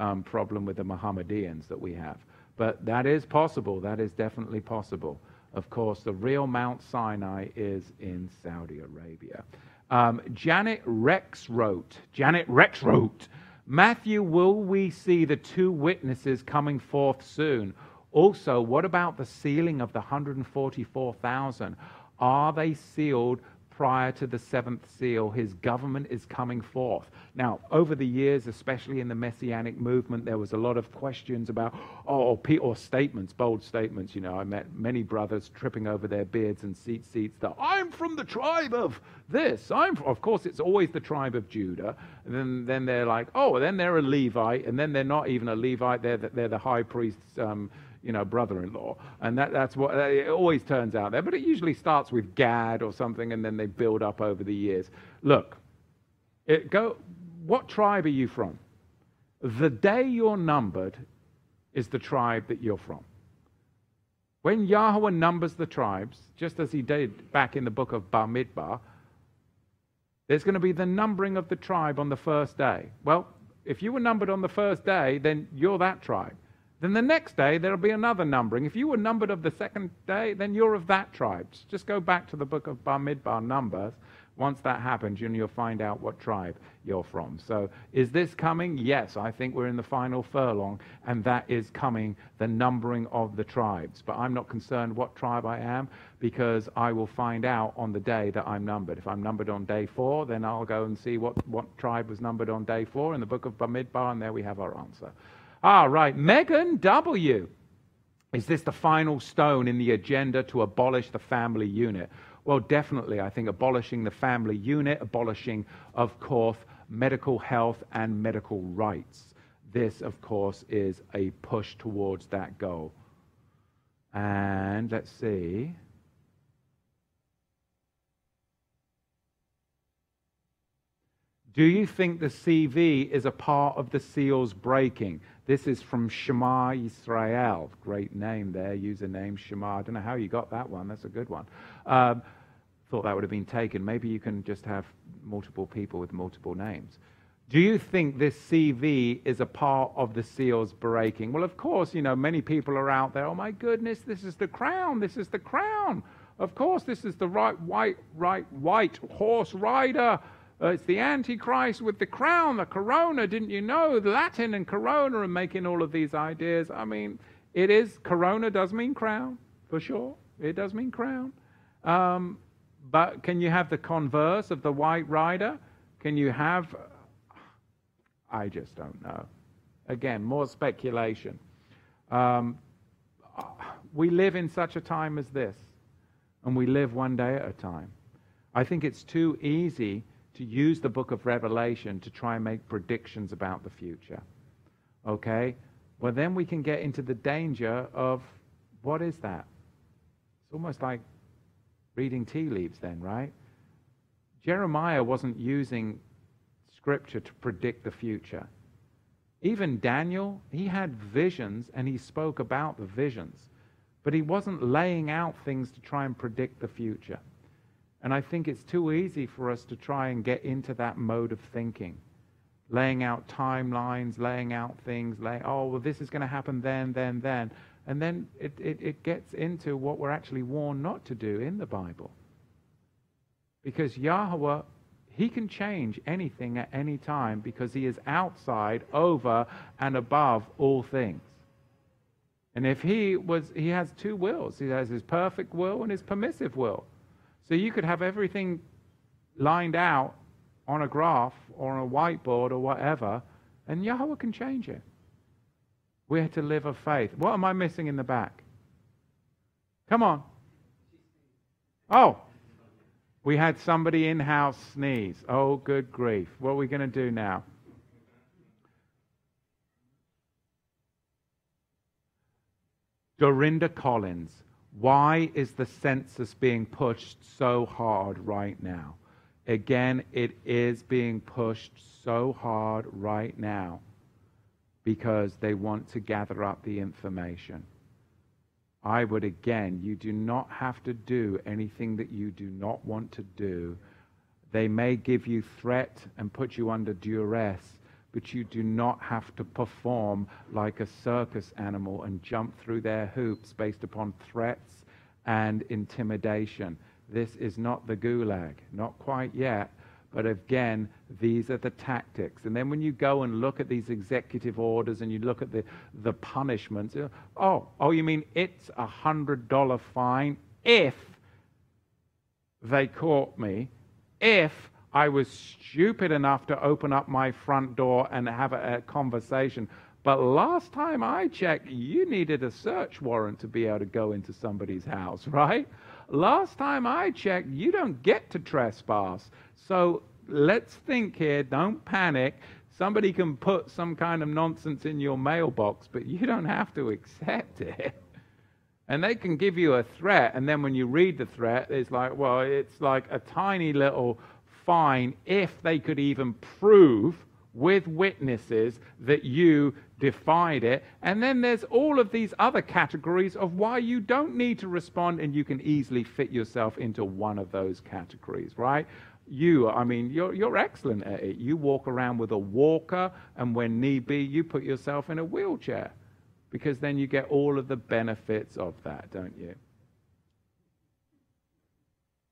um, problem with the Mohammedans that we have. But that is possible. That is definitely possible. Of course, the real Mount Sinai is in Saudi Arabia. Um, Janet Rex wrote, Janet Rex wrote, Matthew, will we see the two witnesses coming forth soon? Also, what about the sealing of the 144,000? Are they sealed prior to the seventh seal, his government is coming forth. Now, over the years, especially in the Messianic movement, there was a lot of questions about, oh, or, statements, bold statements. You know, I met many brothers tripping over their beards and tzitzits that I'm from the tribe of this. I'm, from, of course, it's always the tribe of Judah. And then, then they're like, oh, then they're a Levite, and then they're not even a Levite. They're the, they're the high priest's. Um, you know, brother-in-law, and that, that's what it always turns out there. But it usually starts with Gad or something, and then they build up over the years. Look, it, go. What tribe are you from? The day you're numbered is the tribe that you're from. When Yahweh numbers the tribes, just as he did back in the book of Bamidbar, there's going to be the numbering of the tribe on the first day. Well, if you were numbered on the first day, then you're that tribe. Then the next day, there'll be another numbering. If you were numbered of the second day, then you're of that tribe. Just go back to the book of Bamidbar Numbers. Once that happens, you'll find out what tribe you're from. So, is this coming? Yes, I think we're in the final furlong, and that is coming, the numbering of the tribes. But I'm not concerned what tribe I am, because I will find out on the day that I'm numbered. If I'm numbered on day four, then I'll go and see what, what tribe was numbered on day four in the book of Bamidbar, and there we have our answer. Ah, right. Megan W. Is this the final stone in the agenda to abolish the family unit? Well, definitely. I think abolishing the family unit, abolishing, of course, medical health and medical rights. This, of course, is a push towards that goal. And let's see. Do you think the CV is a part of the seals breaking? This is from Shema Israel. Great name there, username Shema. I don't know how you got that one. That's a good one. Um, thought that would have been taken. Maybe you can just have multiple people with multiple names. Do you think this CV is a part of the seals breaking? Well, of course, you know, many people are out there. Oh my goodness, this is the crown. This is the crown. Of course, this is the right white, right white horse rider uh, it's the Antichrist with the crown, the corona. Didn't you know? The Latin and corona are making all of these ideas. I mean, it is, corona does mean crown, for sure. It does mean crown. Um, but can you have the converse of the white rider? Can you have. I just don't know. Again, more speculation. Um, we live in such a time as this, and we live one day at a time. I think it's too easy to use the book of Revelation to try and make predictions about the future. Okay? Well, then we can get into the danger of what is that? It's almost like reading tea leaves, then, right? Jeremiah wasn't using scripture to predict the future. Even Daniel, he had visions and he spoke about the visions, but he wasn't laying out things to try and predict the future. And I think it's too easy for us to try and get into that mode of thinking, laying out timelines, laying out things, laying, oh, well, this is going to happen then, then, then. And then it, it, it gets into what we're actually warned not to do in the Bible. Because Yahweh, He can change anything at any time because he is outside, over, and above all things. And if he was, he has two wills. He has his perfect will and his permissive will. So you could have everything lined out on a graph or on a whiteboard or whatever, and Yahweh can change it. We're to live of faith. What am I missing in the back? Come on. Oh, we had somebody in house sneeze. Oh, good grief. What are we going to do now? Dorinda Collins, why is the census being pushed so hard right now? Again, it is being pushed so hard right now because they want to gather up the information. I would again, you do not have to do anything that you do not want to do. They may give you threat and put you under duress, but you do not have to perform like a circus animal and jump through their hoops based upon threats and intimidation. This is not the gulag, not quite yet. But again, these are the tactics. And then when you go and look at these executive orders and you look at the, the punishments, oh, oh, you mean it's a hundred dollar fine if they caught me, if I was stupid enough to open up my front door and have a, a conversation. But last time I checked, you needed a search warrant to be able to go into somebody's house, right? Last time I checked, you don't get to trespass. So let's think here, don't panic. Somebody can put some kind of nonsense in your mailbox, but you don't have to accept it. And they can give you a threat, and then when you read the threat, it's like, well, it's like a tiny little fine if they could even prove with witnesses that you defied it. And then there's all of these other categories of why you don't need to respond, and you can easily fit yourself into one of those categories, right? You, I mean, you're, you're excellent at it. You walk around with a walker, and when need be, you put yourself in a wheelchair because then you get all of the benefits of that, don't you?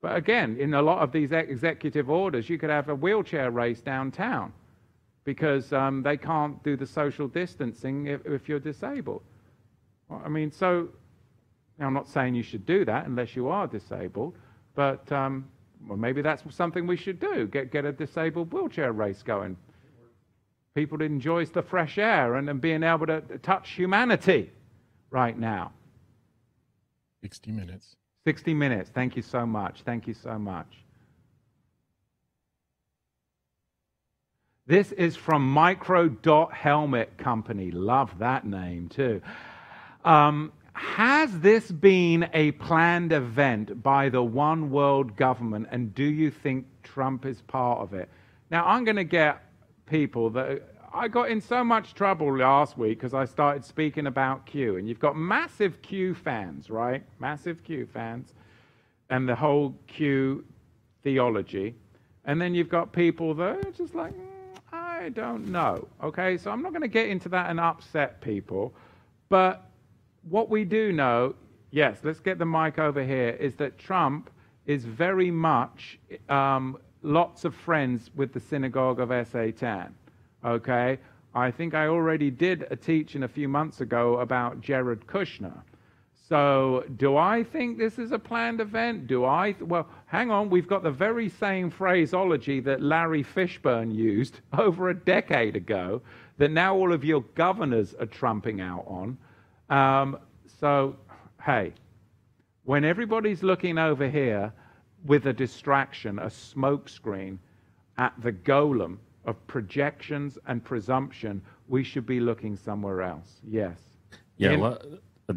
But again, in a lot of these executive orders, you could have a wheelchair race downtown because um, they can't do the social distancing if, if you're disabled. I mean, so I'm not saying you should do that unless you are disabled, but um, well, maybe that's something we should do get, get a disabled wheelchair race going. People enjoy the fresh air and, and being able to touch humanity right now. 60 minutes. 60 minutes. Thank you so much. Thank you so much. This is from Micro Dot Helmet Company. Love that name too. Um, has this been a planned event by the one world government, and do you think Trump is part of it? Now, I'm going to get people that I got in so much trouble last week because I started speaking about Q, and you've got massive Q fans, right? Massive Q fans, and the whole Q theology. And then you've got people that are just like, I don't know. Okay, so I'm not going to get into that and upset people. But what we do know, yes, let's get the mic over here, is that Trump is very much um, lots of friends with the synagogue of Satan. Okay, I think I already did a teaching a few months ago about Jared Kushner. So, do I think this is a planned event? Do I? Well, hang on. We've got the very same phraseology that Larry Fishburne used over a decade ago that now all of your governors are trumping out on. Um, so, hey, when everybody's looking over here with a distraction, a smokescreen at the golem of projections and presumption, we should be looking somewhere else. Yes. Yeah. In- lo- uh,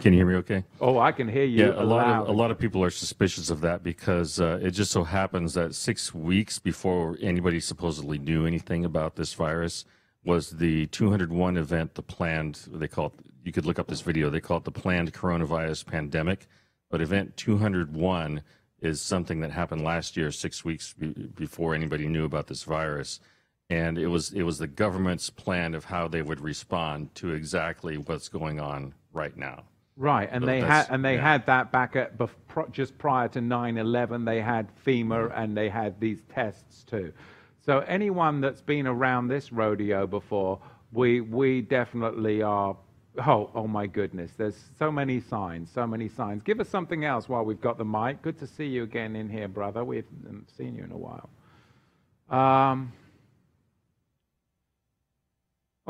can you hear me okay? Oh, I can hear you. Yeah, a lot of a lot of people are suspicious of that because uh, it just so happens that six weeks before anybody supposedly knew anything about this virus was the 201 event, the planned. They call it. You could look up this video. They call it the planned coronavirus pandemic, but event 201 is something that happened last year, six weeks be- before anybody knew about this virus, and it was it was the government's plan of how they would respond to exactly what's going on right now. Right, and So they had and they yeah. had that back at bef- pro- just prior to 9/11. They had FEMA mm-hmm. and they had these tests too. So anyone that's been around this rodeo before, we we definitely are. Oh, oh my goodness! There's so many signs, so many signs. Give us something else while we've got the mic. Good to see you again in here, brother. We haven't seen you in a while. Um,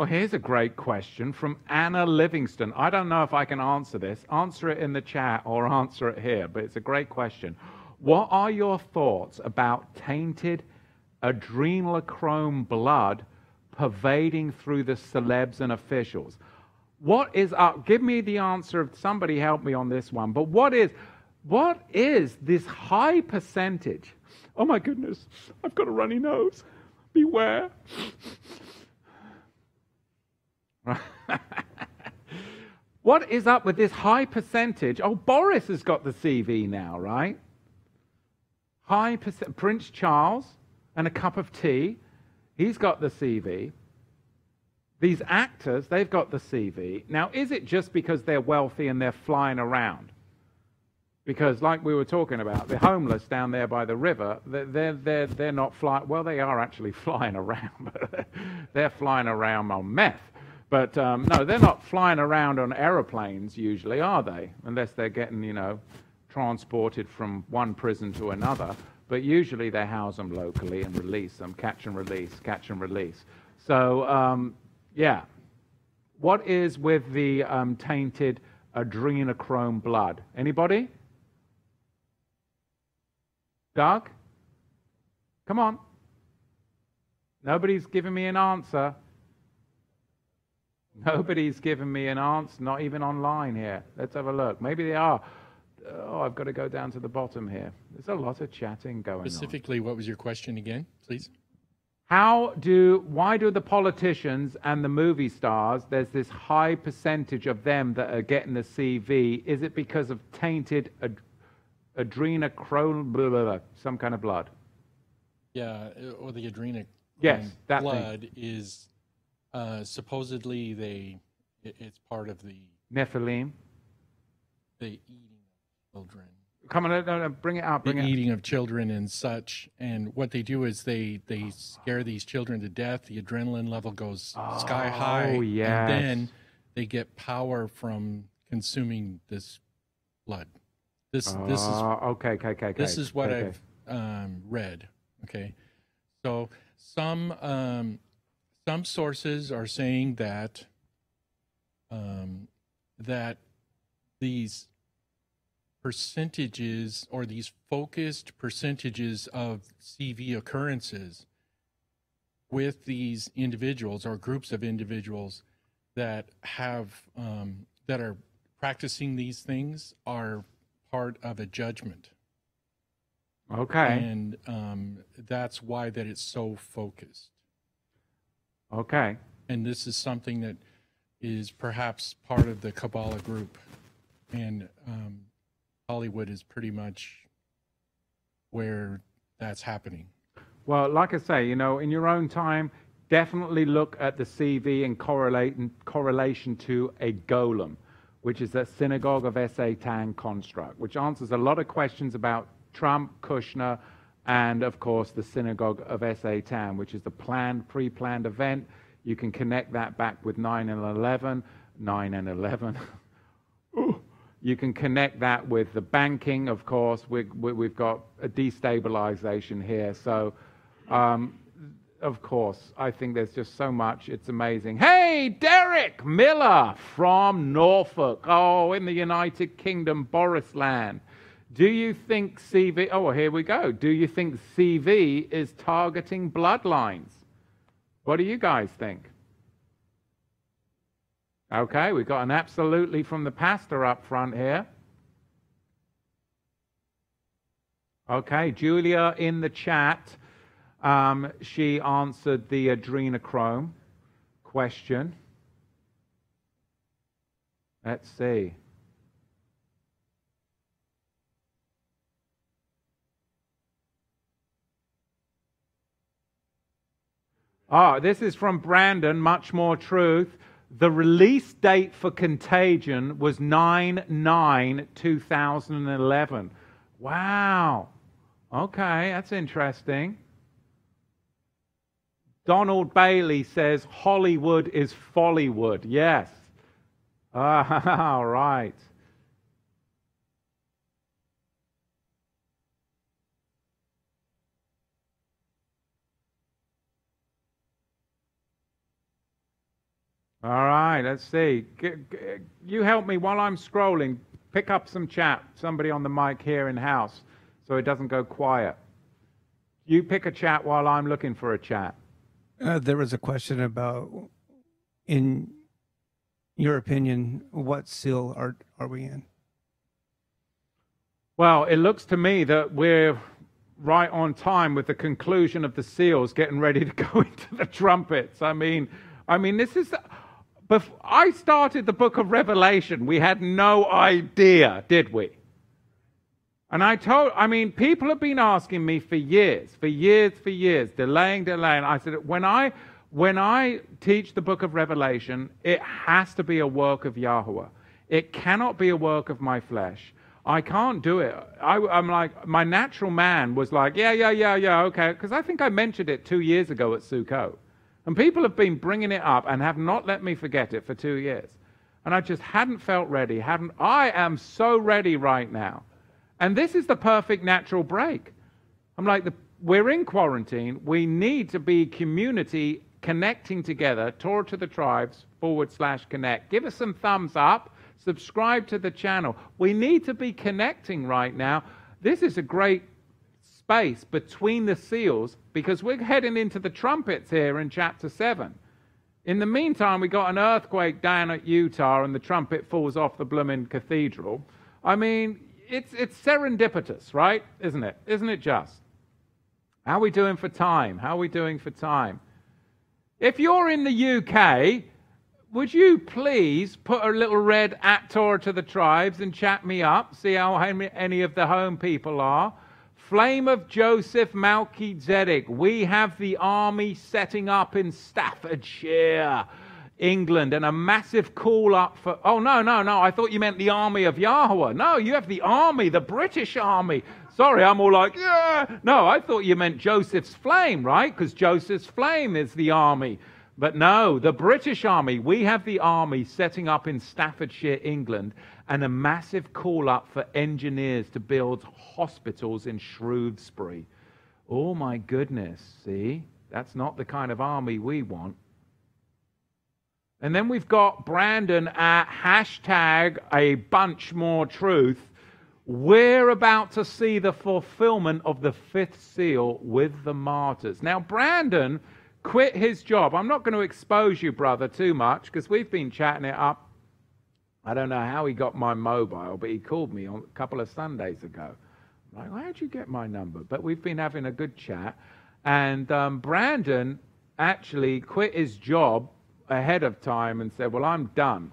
Oh, here's a great question from Anna Livingston. I don't know if I can answer this. Answer it in the chat or answer it here, but it's a great question. What are your thoughts about tainted adrenochrome blood pervading through the celebs and officials? What is up? Give me the answer. of Somebody help me on this one. But what is what is this high percentage? Oh my goodness, I've got a runny nose. Beware. what is up with this high percentage? Oh, Boris has got the CV now, right? High percent. Prince Charles and a cup of tea. He's got the CV. These actors, they've got the CV. Now, is it just because they're wealthy and they're flying around? Because, like we were talking about, the homeless down there by the river, they're, they're, they're, not flying. Well, they are actually flying around, but they're flying around on meth. But um, no, they're not flying around on aeroplanes usually, are they? Unless they're getting, you know, transported from one prison to another. But usually they house them locally and release them, catch and release, catch and release. So, um, yeah. What is with the um, tainted adrenochrome blood? Anybody? Doug? Come on. Nobody's giving me an answer. Nobody's given me an answer, not even online here. Let's have a look. Maybe they are. Oh, I've got to go down to the bottom here. There's a lot of chatting going on. Specifically, what was your question again, please? How do, why do the politicians and the movie stars, there's this high percentage of them that are getting the CV? Is it because of tainted ad, adrenochrome, blah, blah, blah, some kind of blood? Yeah, uh, or the adrenal Yes, that thing. blood is uh, supposedly they it, it's part of the Nephilim? the eating of children. Come on, no, no, bring it up. the it eating of children and such. And what they do is they they scare these children to death. The adrenaline level goes sky high. Oh, yes. And then they get power from consuming this blood. This this is Oh, okay, okay, okay, okay. this is what okay. I've um, read. Okay, so some um, some sources are saying that um, that these percentages or these focused percentages of CV occurrences with these individuals or groups of individuals that have um, that are practicing these things are part of a judgment. Okay, and um, that's why that it's so focused. Okay. and this is something that is perhaps part of the kabbalah group. And um, hollywood is pretty much where that's happening Well, like I say, you know, in your own time, definitely look at the CV in correlate in correlation to a golem, which is that synagogue of Satan construct, which answers a lot of questions about Trump, Kushner, and of course the synagogue of Satan, which is the planned, pre-planned event. You can connect that back with 9 and 11, 9 and 11. You can connect that with the banking, of course. We, we've got a destabilization here. So, um, of course, I think there's just so much. It's amazing. Hey, Derek Miller from Norfolk. Oh, in the United Kingdom, Boris land. Do you think CV? Oh, here we go. Do you think CV is targeting bloodlines? What do you guys think? Okay, we've got an absolutely from the pastor up front here. Okay, Julia in the chat, um, she answered the adrenochrome question. Let's see. Ah, this is from Brandon, much more truth. The release date for Contagion was 9 9 2011. Wow. Okay, that's interesting. Donald Bailey says Hollywood is Follywood. Yes. All right. All right, let's see. You help me while I'm scrolling. Pick up some chat. Somebody on the mic here in house so it doesn't go quiet. You pick a chat while I'm looking for a chat. Uh, there was a question about, in your opinion, what seal are are we in? Well, it looks to me that we're right on time with the conclusion of the seals getting ready to go into the trumpets. I mean, I mean, this is. Bef- I started the book of Revelation. We had no idea, did we? And I told, I mean, people have been asking me for years, for years, for years, delaying, delaying. I said, when I, when I teach the book of Revelation, it has to be a work of Yahweh. It cannot be a work of my flesh. I can't do it. I, am like, my natural man was like, yeah, yeah, yeah, yeah, okay. Because I think I mentioned it two years ago at Sukkot. And people have been bringing it up and have not let me forget it for two years. And I just hadn't felt ready. Hadn't, I am so ready right now. And this is the perfect natural break. I'm like, the, we're in quarantine. We need to be community connecting together. Torah to the tribes forward slash connect. Give us some thumbs up. Subscribe to the channel. We need to be connecting right now. This is a great space between the seals because we're heading into the trumpets here in chapter 7. In the meantime, we got an earthquake down at Utah and the trumpet falls off the blooming cathedral. I mean, it's, it's serendipitous, right? Isn't it? Isn't it just? How are we doing for time? How are we doing for time? If you're in the UK, would you please put a little red at Torah to the tribes and chat me up, see how any of the home people are? Flame of Joseph Malki We have the army setting up in Staffordshire. England and a massive call up for. Oh, no, no, no. I thought you meant the army of Yahweh. No, you have the army, the British army. Sorry, I'm all like, yeah. No, I thought you meant Joseph's flame, right? Because Joseph's flame is the army. But no, the British army. We have the army setting up in Staffordshire, England, and a massive call up for engineers to build hospitals in Shrewsbury. Oh, my goodness. See? That's not the kind of army we want. And then we've got Brandon at hashtag a bunch more truth. We're about to see the fulfillment of the fifth seal with the martyrs. Now, Brandon quit his job. I'm not going to expose you, brother, too much because we've been chatting it up. I don't know how he got my mobile, but he called me a couple of Sundays ago. I'm like, how'd you get my number? But we've been having a good chat. And um, Brandon actually quit his job ahead of time and said, Well, I'm done.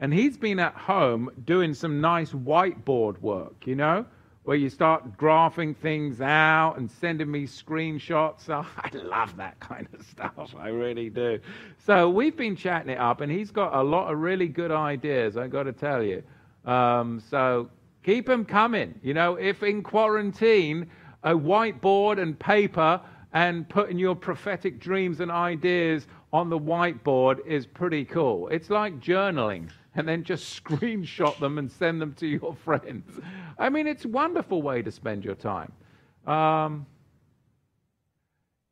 And he's been at home doing some nice whiteboard work, you know, where you start graphing things out and sending me screenshots. Oh, I love that kind of stuff. I really do. So we've been chatting it up, and he's got a lot of really good ideas, I've got to tell you. Um, so keep them coming. You know, if in quarantine, a whiteboard and paper and putting your prophetic dreams and ideas on the whiteboard is pretty cool. It's like journaling and then just screenshot them and send them to your friends. I mean, it's a wonderful way to spend your time. Um,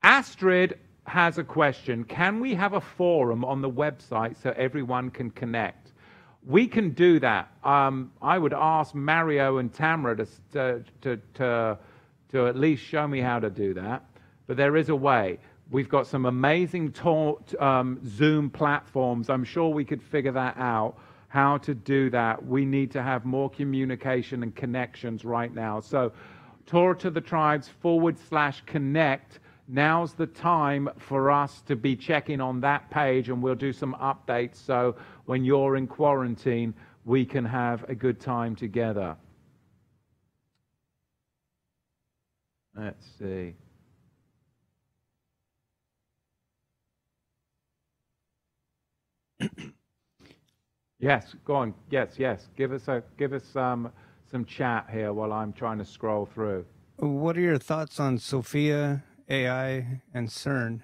Astrid has a question Can we have a forum on the website so everyone can connect? We can do that. Um, I would ask Mario and Tamara to, to, to, to, at least show me how to do that, but there is a way. We've got some amazing taught, um, Zoom platforms. I'm sure we could figure that out, how to do that. We need to have more communication and connections right now. So, Torah to the tribes forward slash connect. Now's the time for us to be checking on that page, and we'll do some updates. So, when you're in quarantine, we can have a good time together. Let's see. Yes, go on. Yes, yes. Give us a give us um, some chat here while I'm trying to scroll through. What are your thoughts on Sophia AI and CERN?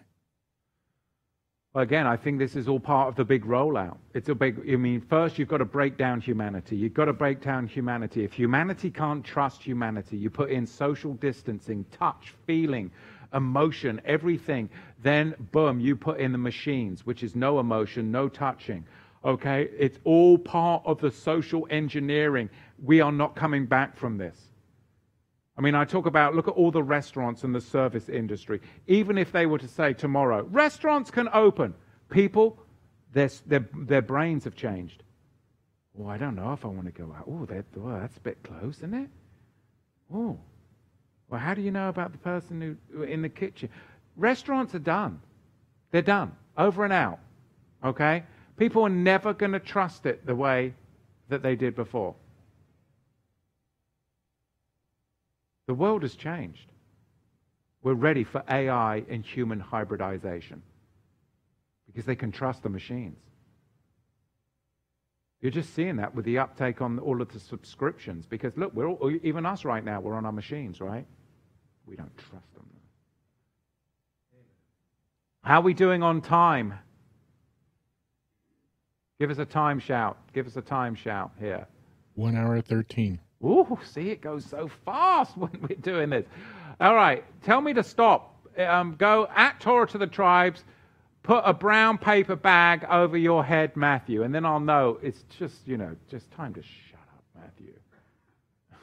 Well, again, I think this is all part of the big rollout. It's a big. I mean, first you've got to break down humanity. You've got to break down humanity. If humanity can't trust humanity, you put in social distancing, touch, feeling, emotion, everything. Then, boom, you put in the machines, which is no emotion, no touching. Okay, it's all part of the social engineering. We are not coming back from this. I mean, I talk about look at all the restaurants and the service industry. Even if they were to say tomorrow, restaurants can open, people, their, their, their brains have changed. Oh, I don't know if I want to go out. Oh, oh, that's a bit close, isn't it? Oh, well, how do you know about the person who in the kitchen? Restaurants are done. They're done. Over and out. Okay? People are never going to trust it the way that they did before. The world has changed. We're ready for AI and human hybridization because they can trust the machines. You're just seeing that with the uptake on all of the subscriptions because look, we're all, even us right now, we're on our machines, right? We don't trust them. How are we doing on time? Give us a time shout. Give us a time shout here. One hour 13. Ooh, see, it goes so fast when we're doing this. All right, tell me to stop. Um, go at Torah to the tribes, put a brown paper bag over your head, Matthew, and then I'll know it's just, you know, just time to shut up, Matthew.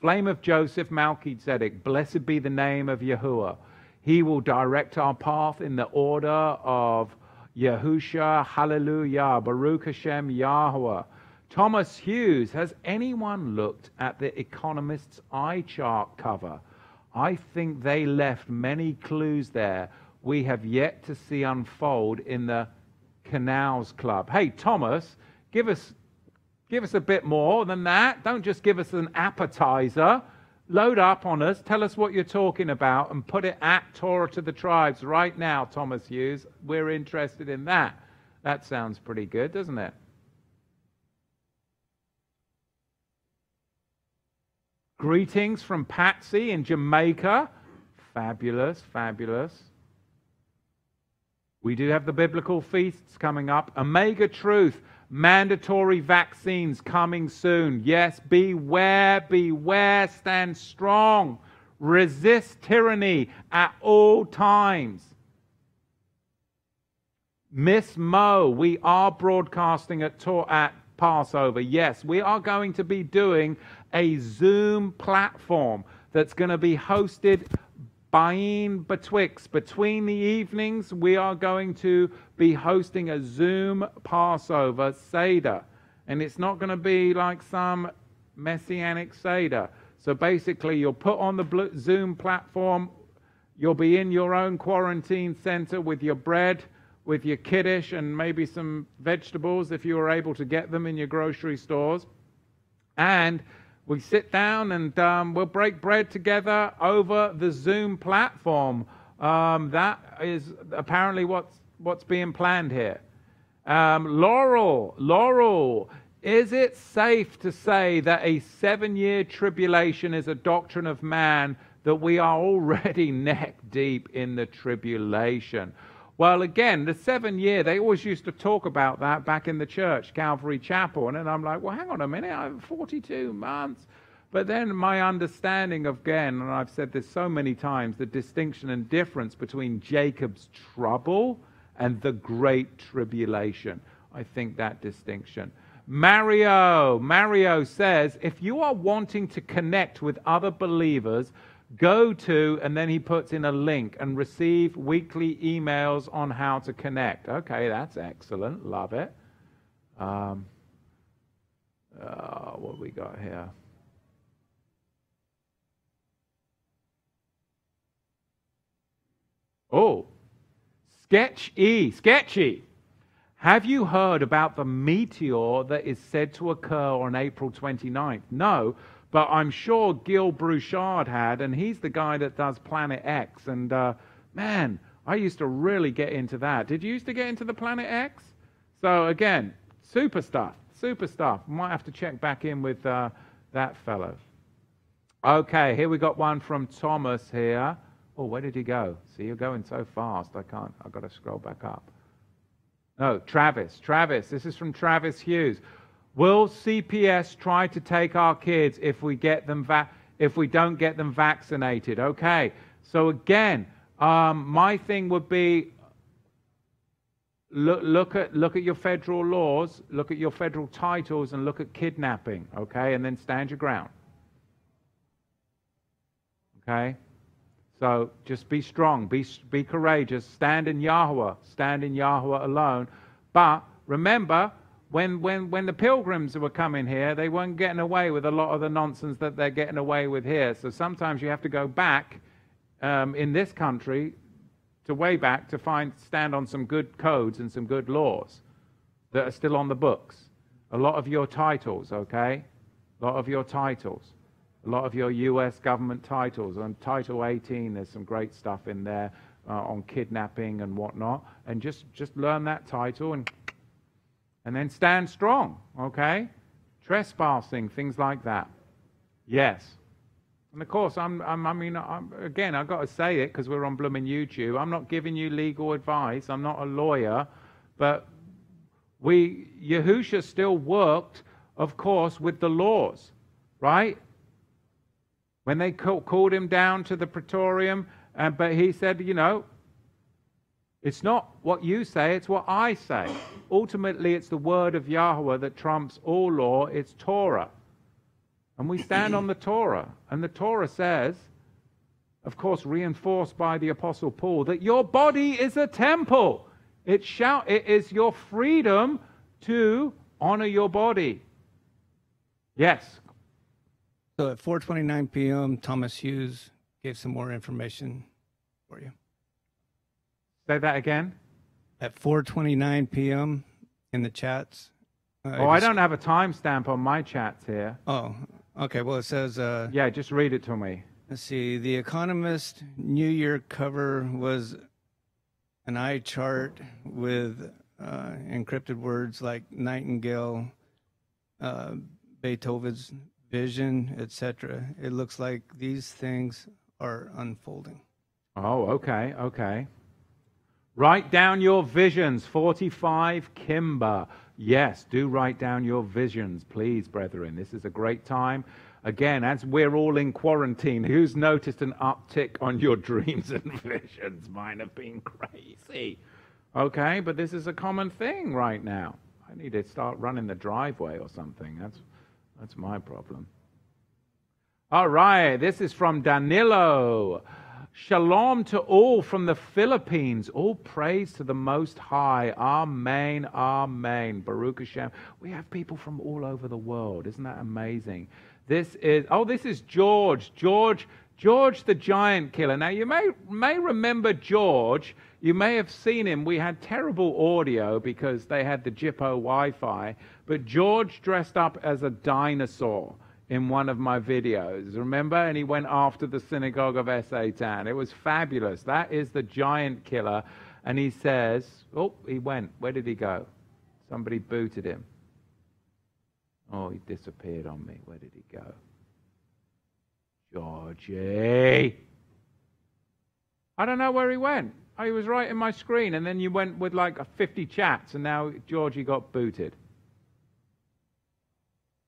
Flame of Joseph, Melchizedek, blessed be the name of Yahuwah. He will direct our path in the order of Yahusha, Hallelujah, Baruch Hashem, Yahweh. Thomas Hughes, has anyone looked at the Economist's eye chart cover? I think they left many clues there we have yet to see unfold in the Canals Club. Hey, Thomas, give us, give us a bit more than that. Don't just give us an appetizer. Load up on us. Tell us what you're talking about and put it at Torah to the tribes right now, Thomas Hughes. We're interested in that. That sounds pretty good, doesn't it? Greetings from Patsy in Jamaica. Fabulous, fabulous. We do have the biblical feasts coming up. Omega Truth, mandatory vaccines coming soon. Yes, beware, beware, stand strong. Resist tyranny at all times. Miss Mo, we are broadcasting at, at Passover. Yes, we are going to be doing a Zoom platform that's going to be hosted in betwixt between the evenings we are going to be hosting a zoom passover seder. And it's not going to be like some messianic seder. So basically you'll put on the zoom platform you'll be in your own quarantine center with your bread with your kiddush and maybe some vegetables if you were able to get them in your grocery stores. And we sit down and um, we'll break bread together over the Zoom platform. Um, that is apparently what's, what's being planned here. Um, Laurel, Laurel, is it safe to say that a seven year tribulation is a doctrine of man, that we are already neck deep in the tribulation? Well, again, the seven year, they always used to talk about that back in the church, Calvary Chapel. And then I'm like, well, hang on a minute, I'm 42 months. But then my understanding of, again, and I've said this so many times, the distinction and difference between Jacob's trouble and the great tribulation. I think that distinction. Mario, Mario says, if you are wanting to connect with other believers, Go to, and then he puts in a link and receive weekly emails on how to connect. Okay, that's excellent. Love it. Um, uh, what we got here? Oh, sketchy, sketchy. Have you heard about the meteor that is said to occur on April 29th? No, but I'm sure Gil Broussard had, and he's the guy that does Planet X. And uh, man, I used to really get into that. Did you used to get into the Planet X? So again, super stuff, super stuff. Might have to check back in with uh, that fellow. Okay, here we got one from Thomas here. Oh, where did he go? See, you're going so fast. I can't. I've got to scroll back up. No, Travis. Travis. This is from Travis Hughes. Will CPS try to take our kids if we get them va- if we don't get them vaccinated? Okay. So again, um, my thing would be look, look at look at your federal laws, look at your federal titles, and look at kidnapping. Okay, and then stand your ground. Okay. So just be strong, be, be courageous, stand in Yahweh, stand in Yahweh alone. But remember, when, when, when the pilgrims were coming here, they weren't getting away with a lot of the nonsense that they're getting away with here. So sometimes you have to go back um, in this country to way back to find stand on some good codes and some good laws that are still on the books. A lot of your titles, okay? A lot of your titles a lot of your US government titles. On Title 18, there's some great stuff in there uh, on kidnapping and whatnot. And just, just learn that title and, and then stand strong, okay? Trespassing, things like that. Yes. And of course, I'm, I'm I mean, I'm, again, I've got to say it because we're on blooming YouTube. I'm not giving you legal advice. I'm not a lawyer. But we, Yahusha still worked, of course, with the laws, right? when they called him down to the praetorium, uh, but he said, you know, it's not what you say, it's what I say. Ultimately, it's the word of Yahweh that trumps all law, it's Torah. And we stand on the Torah. And the Torah says, of course, reinforced by the Apostle Paul, that your body is a temple. It, shall, it is your freedom to honor your body. Yes, so at 4:29 p.m., Thomas Hughes gave some more information for you. Say that again. At 4:29 p.m. in the chats. Uh, oh, I don't have a timestamp on my chats here. Oh, okay. Well, it says. Uh, yeah, just read it to me. Let's see. The Economist New Year cover was an eye chart with uh, encrypted words like Nightingale, uh, Beethoven's vision, etc. It looks like these things are unfolding. Oh, okay, okay. Write down your visions. 45 Kimber. Yes, do write down your visions, please, brethren. This is a great time. Again, as we're all in quarantine, who's noticed an uptick on your dreams and visions? Mine have been crazy. Okay, but this is a common thing right now. I need to start running the driveway or something. That's that's my problem. All right, this is from Danilo. Shalom to all from the Philippines. All praise to the Most High. Amen. Amen. Baruch Hashem. We have people from all over the world. Isn't that amazing? This is, oh, this is George. George, George the Giant Killer. Now, you may, may remember George. You may have seen him. We had terrible audio because they had the Jippo Wi Fi. But George dressed up as a dinosaur in one of my videos, remember? And he went after the synagogue of Satan. It was fabulous. That is the giant killer. And he says, Oh, he went. Where did he go? Somebody booted him. Oh, he disappeared on me. Where did he go? Georgie. I don't know where he went. Oh, he was right in my screen, and then you went with like 50 chats, and now Georgie got booted.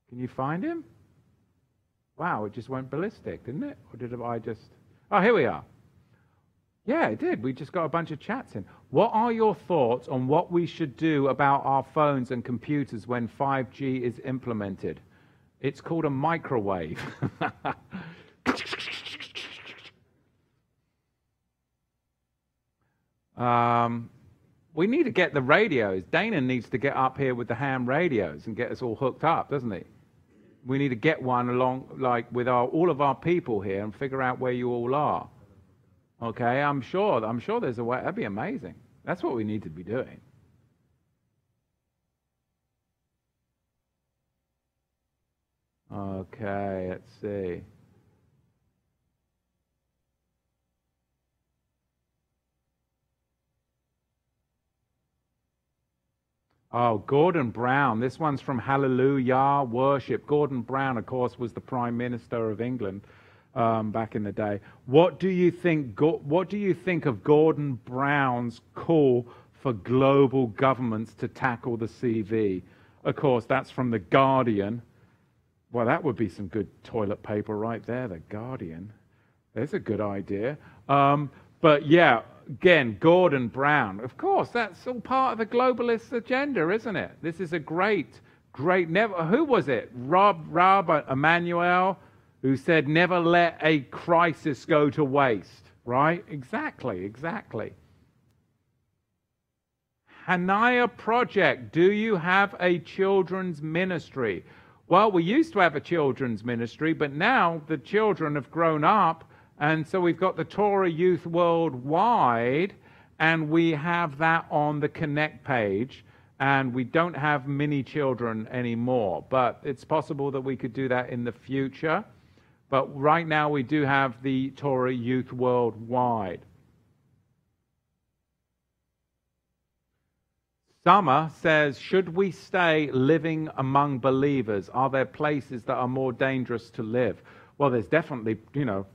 Can you find him? Wow, it just went ballistic, didn't it? Or did I just. Oh, here we are. Yeah, it did. We just got a bunch of chats in. What are your thoughts on what we should do about our phones and computers when 5G is implemented? It's called a microwave. um, we need to get the radios. Dana needs to get up here with the ham radios and get us all hooked up, doesn't he? We need to get one along, like with our, all of our people here, and figure out where you all are. Okay, I'm sure. I'm sure there's a way. That'd be amazing. That's what we need to be doing. Okay, let's see. Oh, Gordon Brown. This one's from Hallelujah Worship. Gordon Brown, of course, was the Prime Minister of England um, back in the day. What do you think? What do you think of Gordon Brown's call for global governments to tackle the CV? Of course, that's from the Guardian. Well, that would be some good toilet paper right there. The Guardian. There's a good idea. Um, but yeah, again, Gordon Brown. Of course, that's all part of the globalist agenda, isn't it? This is a great, great. Never. Who was it? Rob, Rob Emanuel, who said, "Never let a crisis go to waste." Right? Exactly. Exactly. Hanaya Project. Do you have a children's ministry? Well, we used to have a children's ministry, but now the children have grown up and so we've got the Torah Youth Worldwide, and we have that on the Connect page. And we don't have mini children anymore, but it's possible that we could do that in the future. But right now, we do have the Torah Youth Worldwide. Summer says, Should we stay living among believers? Are there places that are more dangerous to live? Well, there's definitely, you know,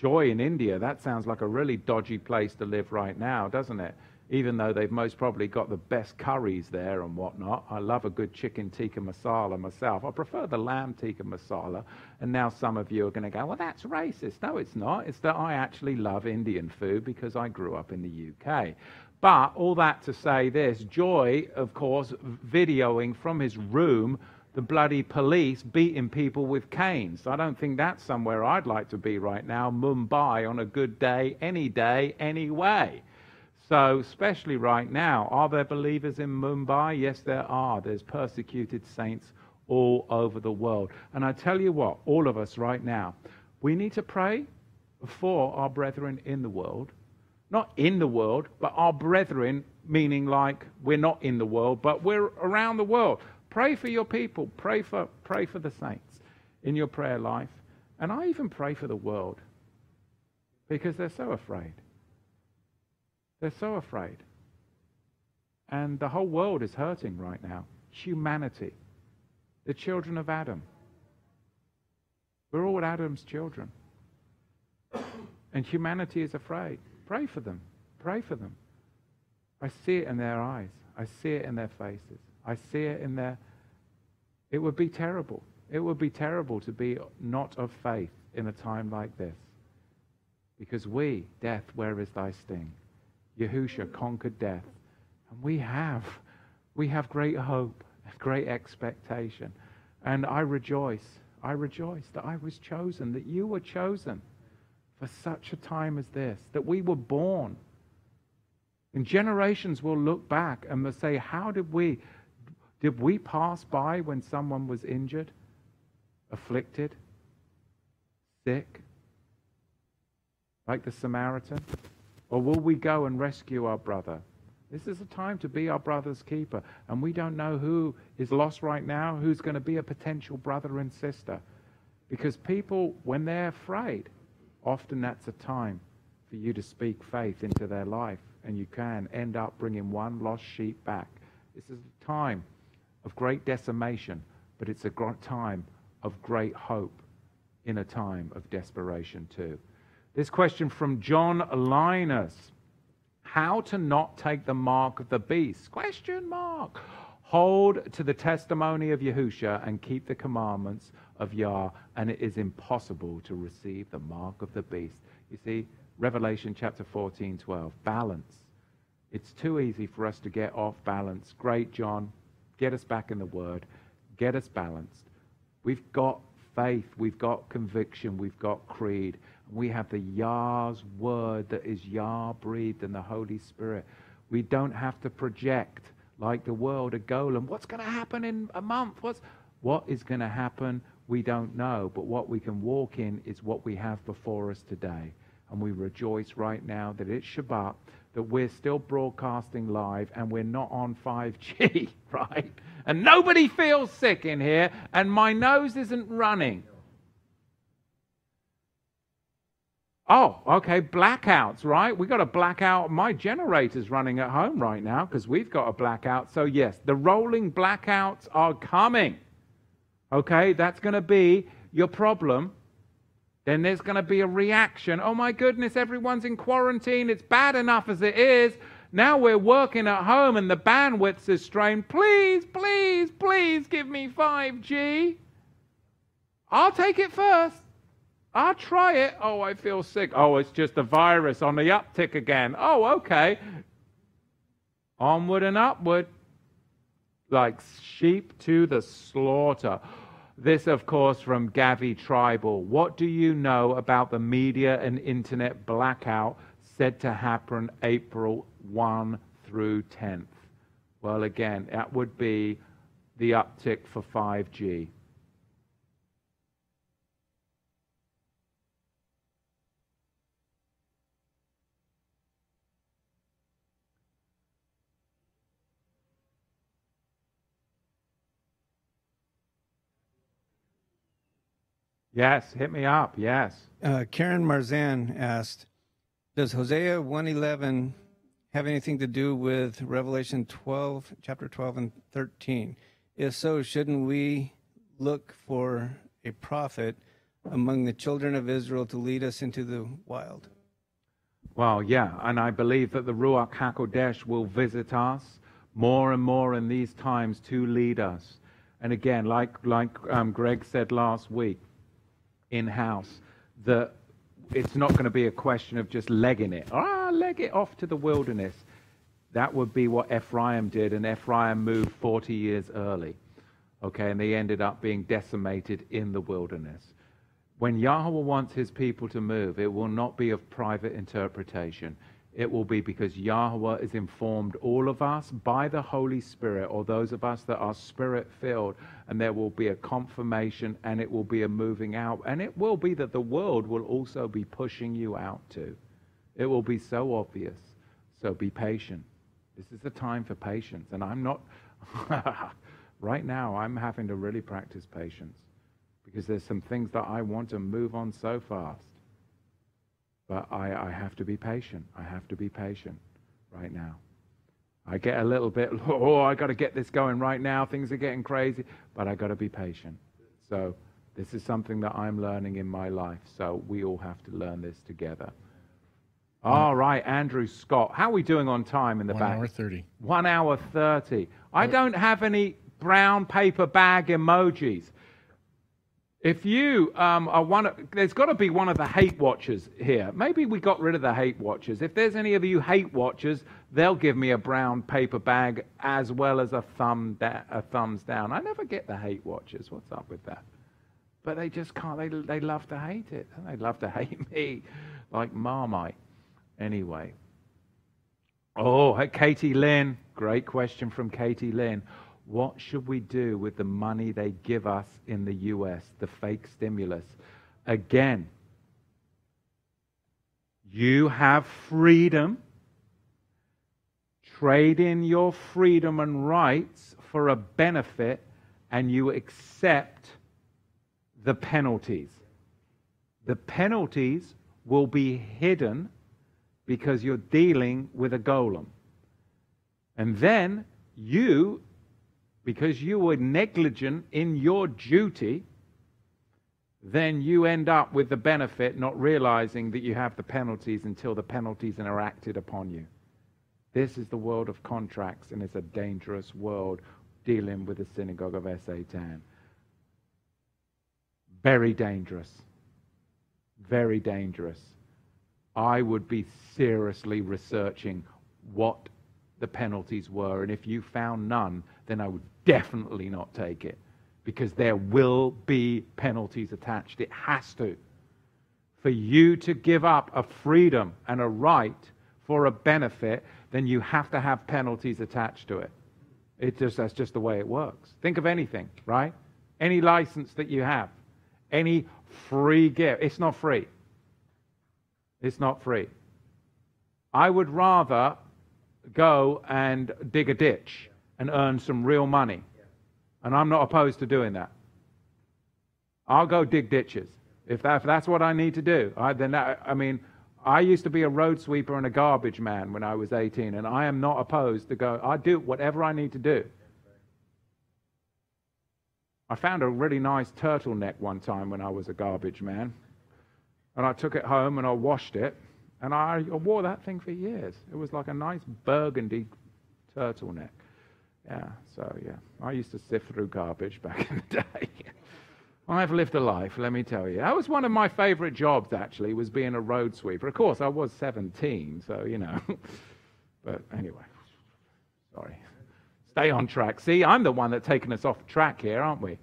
Joy in India, that sounds like a really dodgy place to live right now, doesn't it? Even though they've most probably got the best curries there and whatnot. I love a good chicken tikka masala myself. I prefer the lamb tikka masala. And now some of you are going to go, well, that's racist. No, it's not. It's that I actually love Indian food because I grew up in the UK. But all that to say this Joy, of course, videoing from his room the bloody police beating people with canes. I don't think that's somewhere I'd like to be right now. Mumbai on a good day, any day, any way. So, especially right now, are there believers in Mumbai? Yes, there are. There's persecuted saints all over the world. And I tell you what, all of us right now, we need to pray for our brethren in the world. Not in the world, but our brethren, meaning like we're not in the world, but we're around the world. Pray for your people. Pray for, pray for the saints in your prayer life. And I even pray for the world because they're so afraid. They're so afraid. And the whole world is hurting right now. Humanity, the children of Adam. We're all Adam's children. And humanity is afraid. Pray for them. Pray for them. I see it in their eyes, I see it in their faces. I see it in there. It would be terrible. It would be terrible to be not of faith in a time like this. Because we, death, where is thy sting? Yahusha conquered death. And we have, we have great hope, great expectation. And I rejoice, I rejoice that I was chosen, that you were chosen for such a time as this, that we were born. And generations will look back and will say, How did we did we pass by when someone was injured, afflicted, sick, like the Samaritan? Or will we go and rescue our brother? This is a time to be our brother's keeper. And we don't know who is lost right now, who's going to be a potential brother and sister. Because people, when they're afraid, often that's a time for you to speak faith into their life. And you can end up bringing one lost sheep back. This is a time of great decimation, but it's a time of great hope in a time of desperation, too. This question from John Linus How to not take the mark of the beast? Question mark. Hold to the testimony of Yahusha and keep the commandments of Yah, and it is impossible to receive the mark of the beast. You see, Revelation chapter 14, 12. Balance. It's too easy for us to get off balance. Great, John. Get us back in the Word. Get us balanced. We've got faith. We've got conviction. We've got creed. We have the Yah's Word that is Yah breathed and the Holy Spirit. We don't have to project like the world, a golem. What's going to happen in a month? What's, what is going to happen? We don't know. But what we can walk in is what we have before us today. And we rejoice right now that it's Shabbat that we're still broadcasting live and we're not on 5G, right? And nobody feels sick in here, and my nose isn't running. Oh, okay, blackouts, right? We got a blackout. My generator's running at home right now because we've got a blackout. So, yes, the rolling blackouts are coming. Okay, that's going to be your problem. Then there's going to be a reaction. Oh my goodness, everyone's in quarantine. It's bad enough as it is. Now we're working at home and the bandwidth is strained. Please, please, please give me 5G. I'll take it first. I'll try it. Oh, I feel sick. Oh, it's just a virus on the uptick again. Oh, okay. Onward and upward, like sheep to the slaughter. This, of course, from Gavi Tribal. What do you know about the media and internet blackout said to happen April 1 through 10th? Well, again, that would be the uptick for 5G. Yes, hit me up. Yes. Uh, Karen Marzan asked, "Does Hosea 1:11 have anything to do with Revelation 12, chapter 12 and 13? If so, shouldn't we look for a prophet among the children of Israel to lead us into the wild?" Well, yeah, and I believe that the Ruach HaKodesh will visit us more and more in these times to lead us. And again, like like um, Greg said last week, in house that it's not going to be a question of just legging it. Ah, leg it off to the wilderness. That would be what Ephraim did, and Ephraim moved 40 years early. Okay, and they ended up being decimated in the wilderness. When Yahweh wants his people to move, it will not be of private interpretation. It will be because Yahweh has informed all of us by the Holy Spirit, or those of us that are spirit filled, and there will be a confirmation and it will be a moving out. And it will be that the world will also be pushing you out too. It will be so obvious. So be patient. This is the time for patience. And I'm not, right now, I'm having to really practice patience because there's some things that I want to move on so fast. But I, I have to be patient. I have to be patient right now. I get a little bit, oh, I got to get this going right now. Things are getting crazy, but I got to be patient. So this is something that I'm learning in my life. So we all have to learn this together. All right, Andrew Scott. How are we doing on time in the One back? One hour 30. One hour 30. I don't have any brown paper bag emojis. If you um, are one of, there's got to be one of the hate watchers here. Maybe we got rid of the hate watchers. If there's any of you hate watchers, they'll give me a brown paper bag as well as a thumb da- a thumbs down. I never get the hate watchers. What's up with that? But they just can't. They they love to hate it. They love to hate me, like Marmite. Anyway. Oh, Katie Lynn. Great question from Katie Lynn. What should we do with the money they give us in the US, the fake stimulus? Again, you have freedom. Trade in your freedom and rights for a benefit, and you accept the penalties. The penalties will be hidden because you're dealing with a golem. And then you, because you were negligent in your duty, then you end up with the benefit not realizing that you have the penalties until the penalties are acted upon you. This is the world of contracts, and it's a dangerous world dealing with the synagogue of Satan. Very dangerous. Very dangerous. I would be seriously researching what the penalties were, and if you found none, then I would definitely not take it because there will be penalties attached. It has to. For you to give up a freedom and a right for a benefit, then you have to have penalties attached to it. It just that's just the way it works. Think of anything, right? Any license that you have, any free gift. It's not free. It's not free. I would rather go and dig a ditch and earn some real money. And I'm not opposed to doing that. I'll go dig ditches. If, that, if that's what I need to do, I, then I, I mean, I used to be a road sweeper and a garbage man when I was 18, and I am not opposed to go. I do whatever I need to do. I found a really nice turtleneck one time when I was a garbage man, and I took it home and I washed it, and I wore that thing for years. It was like a nice burgundy turtleneck. Yeah, so yeah, I used to sift through garbage back in the day. I've lived a life, let me tell you. That was one of my favorite jobs, actually, was being a road sweeper. Of course, I was 17, so, you know. but anyway, sorry. Stay on track. See, I'm the one that's taken us off track here, aren't we?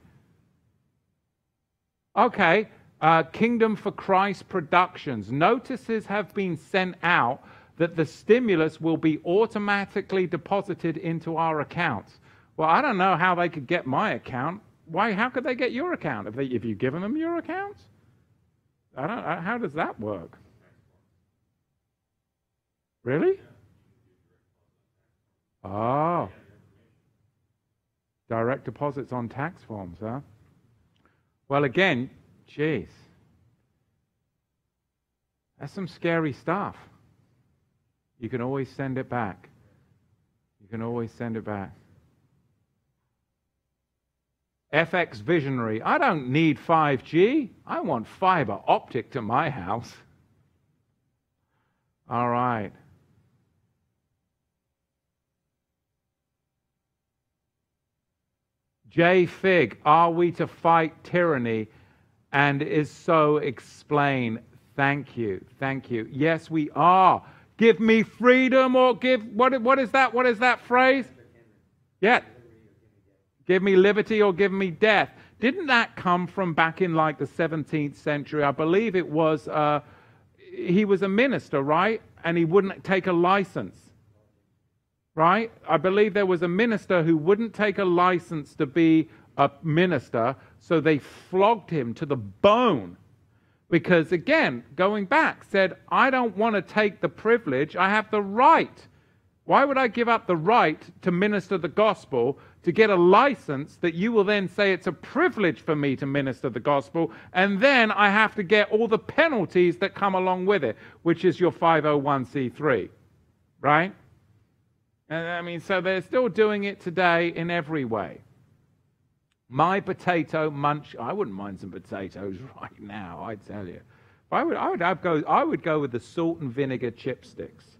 Okay, uh, Kingdom for Christ Productions. Notices have been sent out that the stimulus will be automatically deposited into our accounts. Well, I don't know how they could get my account. Why? How could they get your account if they if you've given them your account? I don't. How does that work? Really? Oh. Direct deposits on tax forms, huh? Well, again, jeez. That's some scary stuff. You can always send it back. You can always send it back. FX Visionary. I don't need 5G. I want fiber optic to my house. All right. J. Fig, are we to fight tyranny? And is so explain. Thank you. Thank you. Yes, we are. Give me freedom or give, what, what is that? What is that phrase? Yeah. Give me liberty or give me death. Didn't that come from back in like the 17th century? I believe it was, uh, he was a minister, right? And he wouldn't take a license, right? I believe there was a minister who wouldn't take a license to be a minister, so they flogged him to the bone. Because again, going back, said, I don't want to take the privilege, I have the right. Why would I give up the right to minister the gospel to get a license that you will then say it's a privilege for me to minister the gospel, and then I have to get all the penalties that come along with it, which is your 501c3, right? And I mean, so they're still doing it today in every way. My potato munch. I wouldn't mind some potatoes right now. I tell you, I would. I would. Go. I would go with the salt and vinegar chipsticks.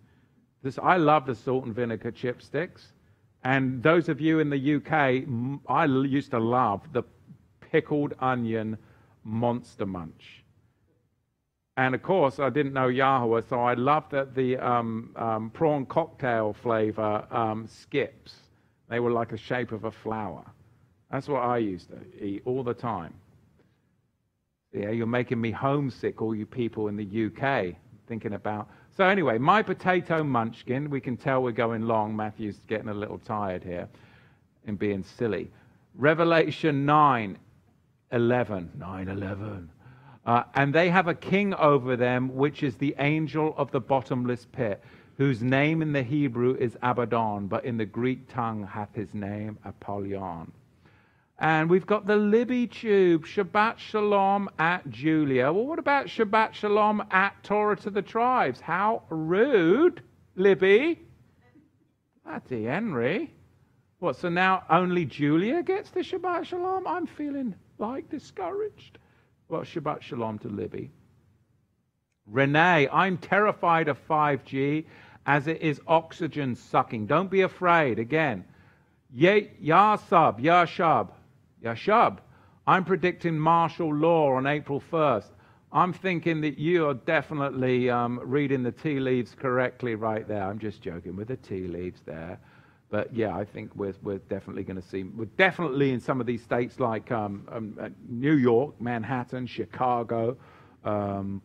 This. I love the salt and vinegar chipsticks. And those of you in the UK, I used to love the pickled onion monster munch. And of course, I didn't know Yahweh, so I loved that the um, um, prawn cocktail flavor um, skips. They were like the shape of a flower. That's what I used to eat all the time. Yeah, you're making me homesick, all you people in the UK, thinking about so, anyway, my potato munchkin, we can tell we're going long. Matthew's getting a little tired here and being silly. Revelation 9 11. 9 11. Uh, and they have a king over them, which is the angel of the bottomless pit, whose name in the Hebrew is Abaddon, but in the Greek tongue hath his name Apollyon. And we've got the Libby Tube, Shabbat Shalom at Julia. Well, what about Shabbat Shalom at Torah to the Tribes? How rude, Libby. Bloody Henry. What, so now only Julia gets the Shabbat Shalom? I'm feeling like discouraged. Well, Shabbat Shalom to Libby. Renee, I'm terrified of 5G as it is oxygen sucking. Don't be afraid. Again, Yasab, Yashab, Yashab, I'm predicting martial law on April 1st. I'm thinking that you are definitely um, reading the tea leaves correctly right there. I'm just joking with the tea leaves there. But yeah, I think we're, we're definitely going to see, we're definitely in some of these states like um, um, uh, New York, Manhattan, Chicago. Um,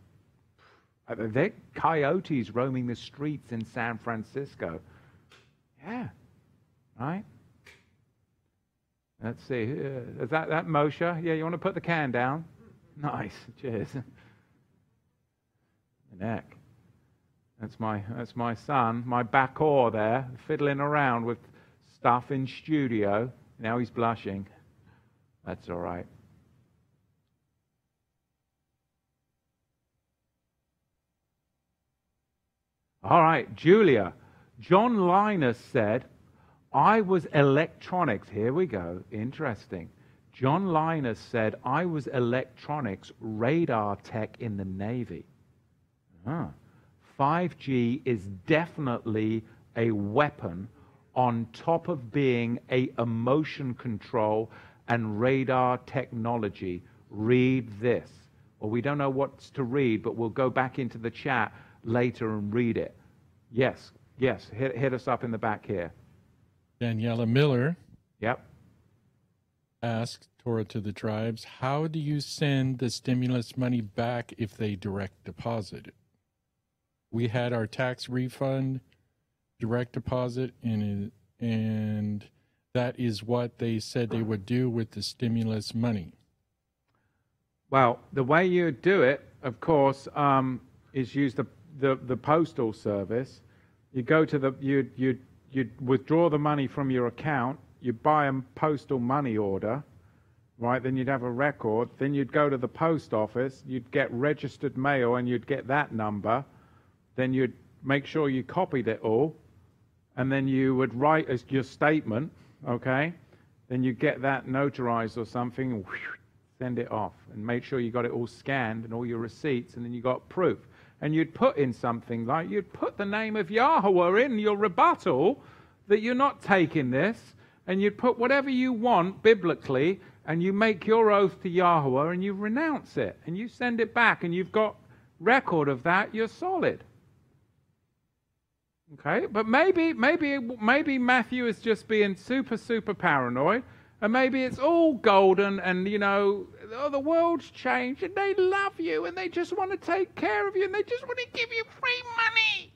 uh, they're coyotes roaming the streets in San Francisco. Yeah, right? Let's see. Is that, that Moshe? Yeah, you want to put the can down? Nice. Cheers. The neck. That's my, that's my son, my back or there, fiddling around with stuff in studio. Now he's blushing. That's all right. All right, Julia. John Linus said, I was electronics. Here we go. Interesting. John Linus said, I was electronics radar tech in the Navy. Ah. 5G is definitely a weapon on top of being a emotion control and radar technology. Read this. Well, we don't know what's to read, but we'll go back into the chat later and read it. Yes, yes, hit, hit us up in the back here. Daniela Miller Yep. asked Torah to the tribes, how do you send the stimulus money back if they direct deposit it? We had our tax refund direct deposit and and that is what they said they would do with the stimulus money. Well, the way you do it, of course, um, is use the, the, the postal service. You go to the you you you withdraw the money from your account. You buy a postal money order, right? Then you'd have a record. Then you'd go to the post office. You'd get registered mail, and you'd get that number. Then you'd make sure you copied it all, and then you would write as your statement. Okay. Then you get that notarized or something. And send it off and make sure you got it all scanned and all your receipts and then you got proof and you'd put in something like you'd put the name of Yahweh in your rebuttal that you're not taking this. And you'd put whatever you want biblically and you make your oath to Yahweh and you renounce it. And you send it back and you've got record of that. You're solid. Okay? But maybe maybe maybe Matthew is just being super super paranoid. And maybe it's all golden and, you know, oh, the world's changed and they love you and they just want to take care of you and they just want to give you free money.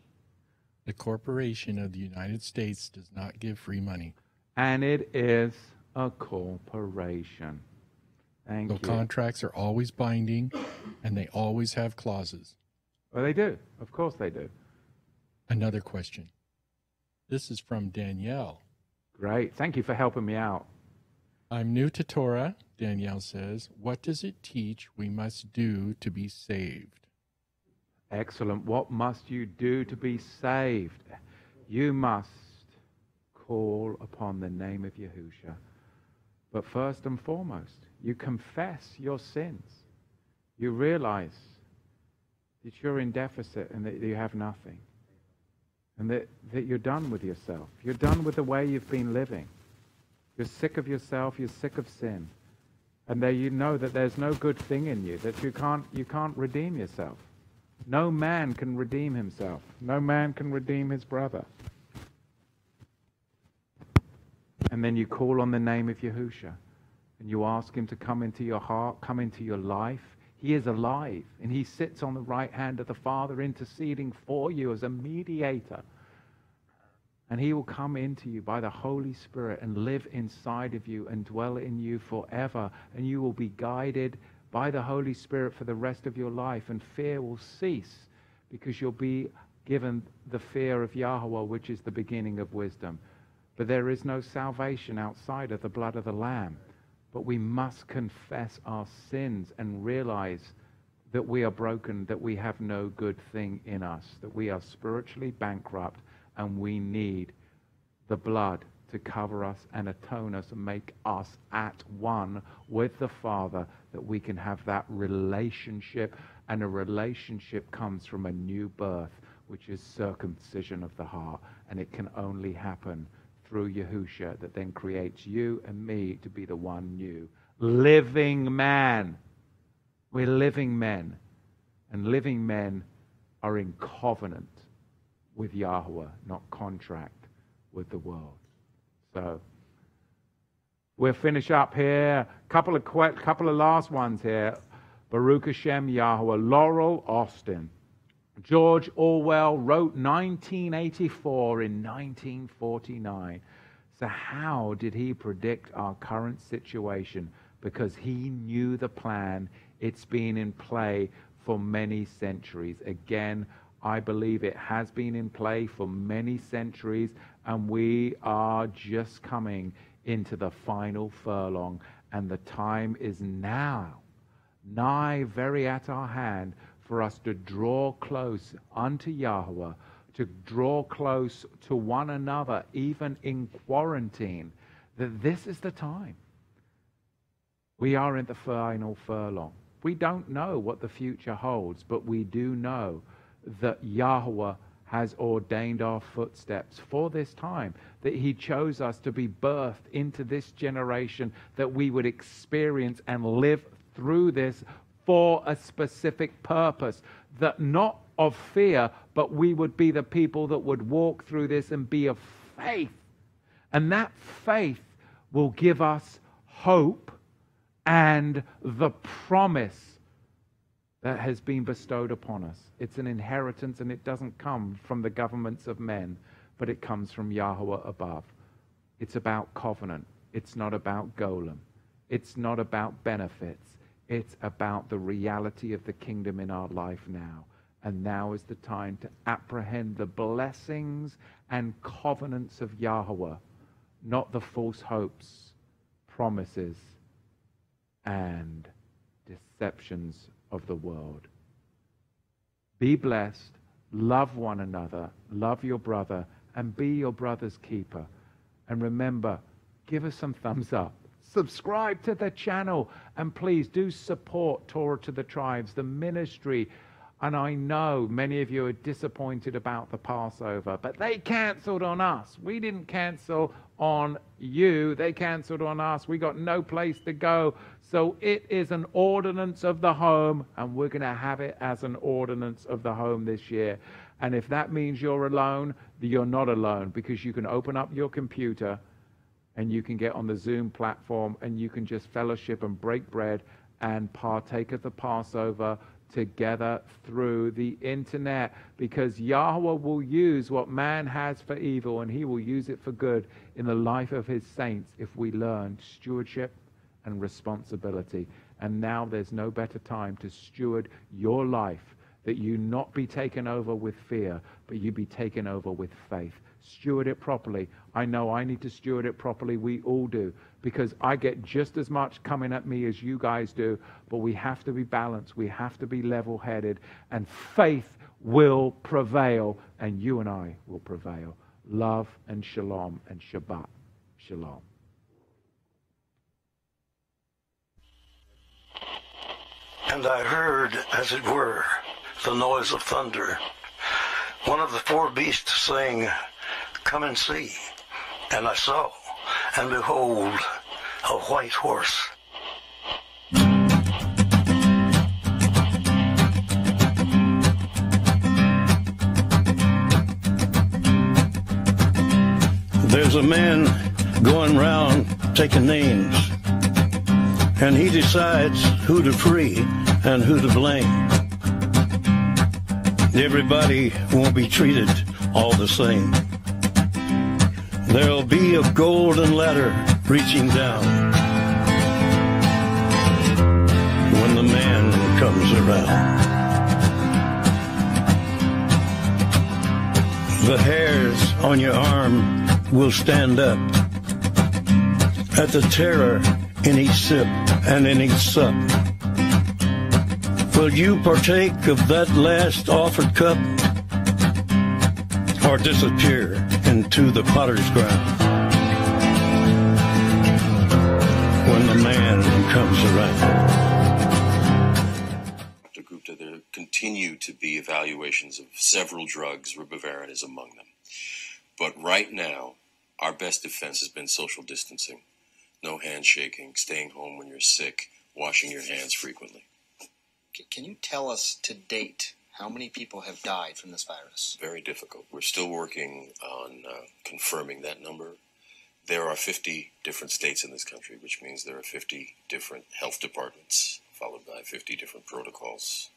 The corporation of the United States does not give free money. And it is a corporation. Thank So you. contracts are always binding and they always have clauses. well, they do. Of course they do. Another question. This is from Danielle. Great. Thank you for helping me out. I'm new to Torah, Danielle says. What does it teach we must do to be saved? Excellent. What must you do to be saved? You must call upon the name of Yahusha. But first and foremost, you confess your sins. You realize that you're in deficit and that you have nothing. And that, that you're done with yourself. You're done with the way you've been living. You're sick of yourself. You're sick of sin. And there you know that there's no good thing in you, that you can't, you can't redeem yourself. No man can redeem himself. No man can redeem his brother. And then you call on the name of Yahusha and you ask him to come into your heart, come into your life. He is alive and he sits on the right hand of the Father interceding for you as a mediator. And he will come into you by the Holy Spirit and live inside of you and dwell in you forever. And you will be guided by the Holy Spirit for the rest of your life. And fear will cease because you'll be given the fear of Yahweh, which is the beginning of wisdom. But there is no salvation outside of the blood of the Lamb. But we must confess our sins and realize that we are broken, that we have no good thing in us, that we are spiritually bankrupt, and we need the blood to cover us and atone us and make us at one with the Father, that we can have that relationship. And a relationship comes from a new birth, which is circumcision of the heart. And it can only happen through Yahusha, that then creates you and me to be the one new living man. We're living men. And living men are in covenant with Yahweh, not contract with the world. So we'll finish up here. Couple of que- couple of last ones here. Baruch Hashem Yahweh, Laurel Austin. George Orwell wrote 1984 in 1949. So, how did he predict our current situation? Because he knew the plan. It's been in play for many centuries. Again, I believe it has been in play for many centuries, and we are just coming into the final furlong, and the time is now, nigh very at our hand, for us to draw close unto Yahweh, to draw close to one another, even in quarantine, that this is the time. We are in the final furlong. We don't know what the future holds, but we do know that Yahweh has ordained our footsteps for this time, that He chose us to be birthed into this generation, that we would experience and live through this for a specific purpose, that not of fear, but we would be the people that would walk through this and be of faith. And that faith will give us hope and the promise that has been bestowed upon us. It's an inheritance and it doesn't come from the governments of men, but it comes from Yahweh above. It's about covenant. It's not about golem. It's not about benefits. It's about the reality of the kingdom in our life now. And now is the time to apprehend the blessings and covenants of Yahweh, not the false hopes, promises, and deceptions of the world. Be blessed, love one another, love your brother, and be your brother's keeper. And remember, give us some thumbs up. Subscribe to the channel and please do support Torah to the Tribes, the ministry. And I know many of you are disappointed about the Passover, but they canceled on us. We didn't cancel on you, they canceled on us. We got no place to go. So it is an ordinance of the home, and we're going to have it as an ordinance of the home this year. And if that means you're alone, you're not alone because you can open up your computer and you can get on the Zoom platform and you can just fellowship and break bread and partake of the Passover together through the internet because Yahweh will use what man has for evil and he will use it for good in the life of his saints if we learn stewardship and responsibility. And now there's no better time to steward your life that you not be taken over with fear, but you be taken over with faith. Steward it properly. I know I need to steward it properly. We all do because I get just as much coming at me as you guys do, but we have to be balanced. We have to be level headed, and faith will prevail, and you and I will prevail. Love and shalom and Shabbat. Shalom. And I heard, as it were, the noise of thunder. One of the four beasts saying, Come and see. And I saw, and behold, a white horse. There's a man going round taking names, and he decides who to free and who to blame. Everybody won't be treated all the same. There'll be a golden ladder reaching down when the man comes around. The hairs on your arm will stand up at the terror in each sip and in each sup. Will you partake of that last offered cup or disappear into the potter's ground when the man comes around? Dr. Gupta, there continue to be evaluations of several drugs. Ribavirin is among them. But right now, our best defense has been social distancing. No handshaking, staying home when you're sick, washing your hands frequently. Can you tell us to date how many people have died from this virus? Very difficult. We're still working on uh, confirming that number. There are 50 different states in this country, which means there are 50 different health departments, followed by 50 different protocols.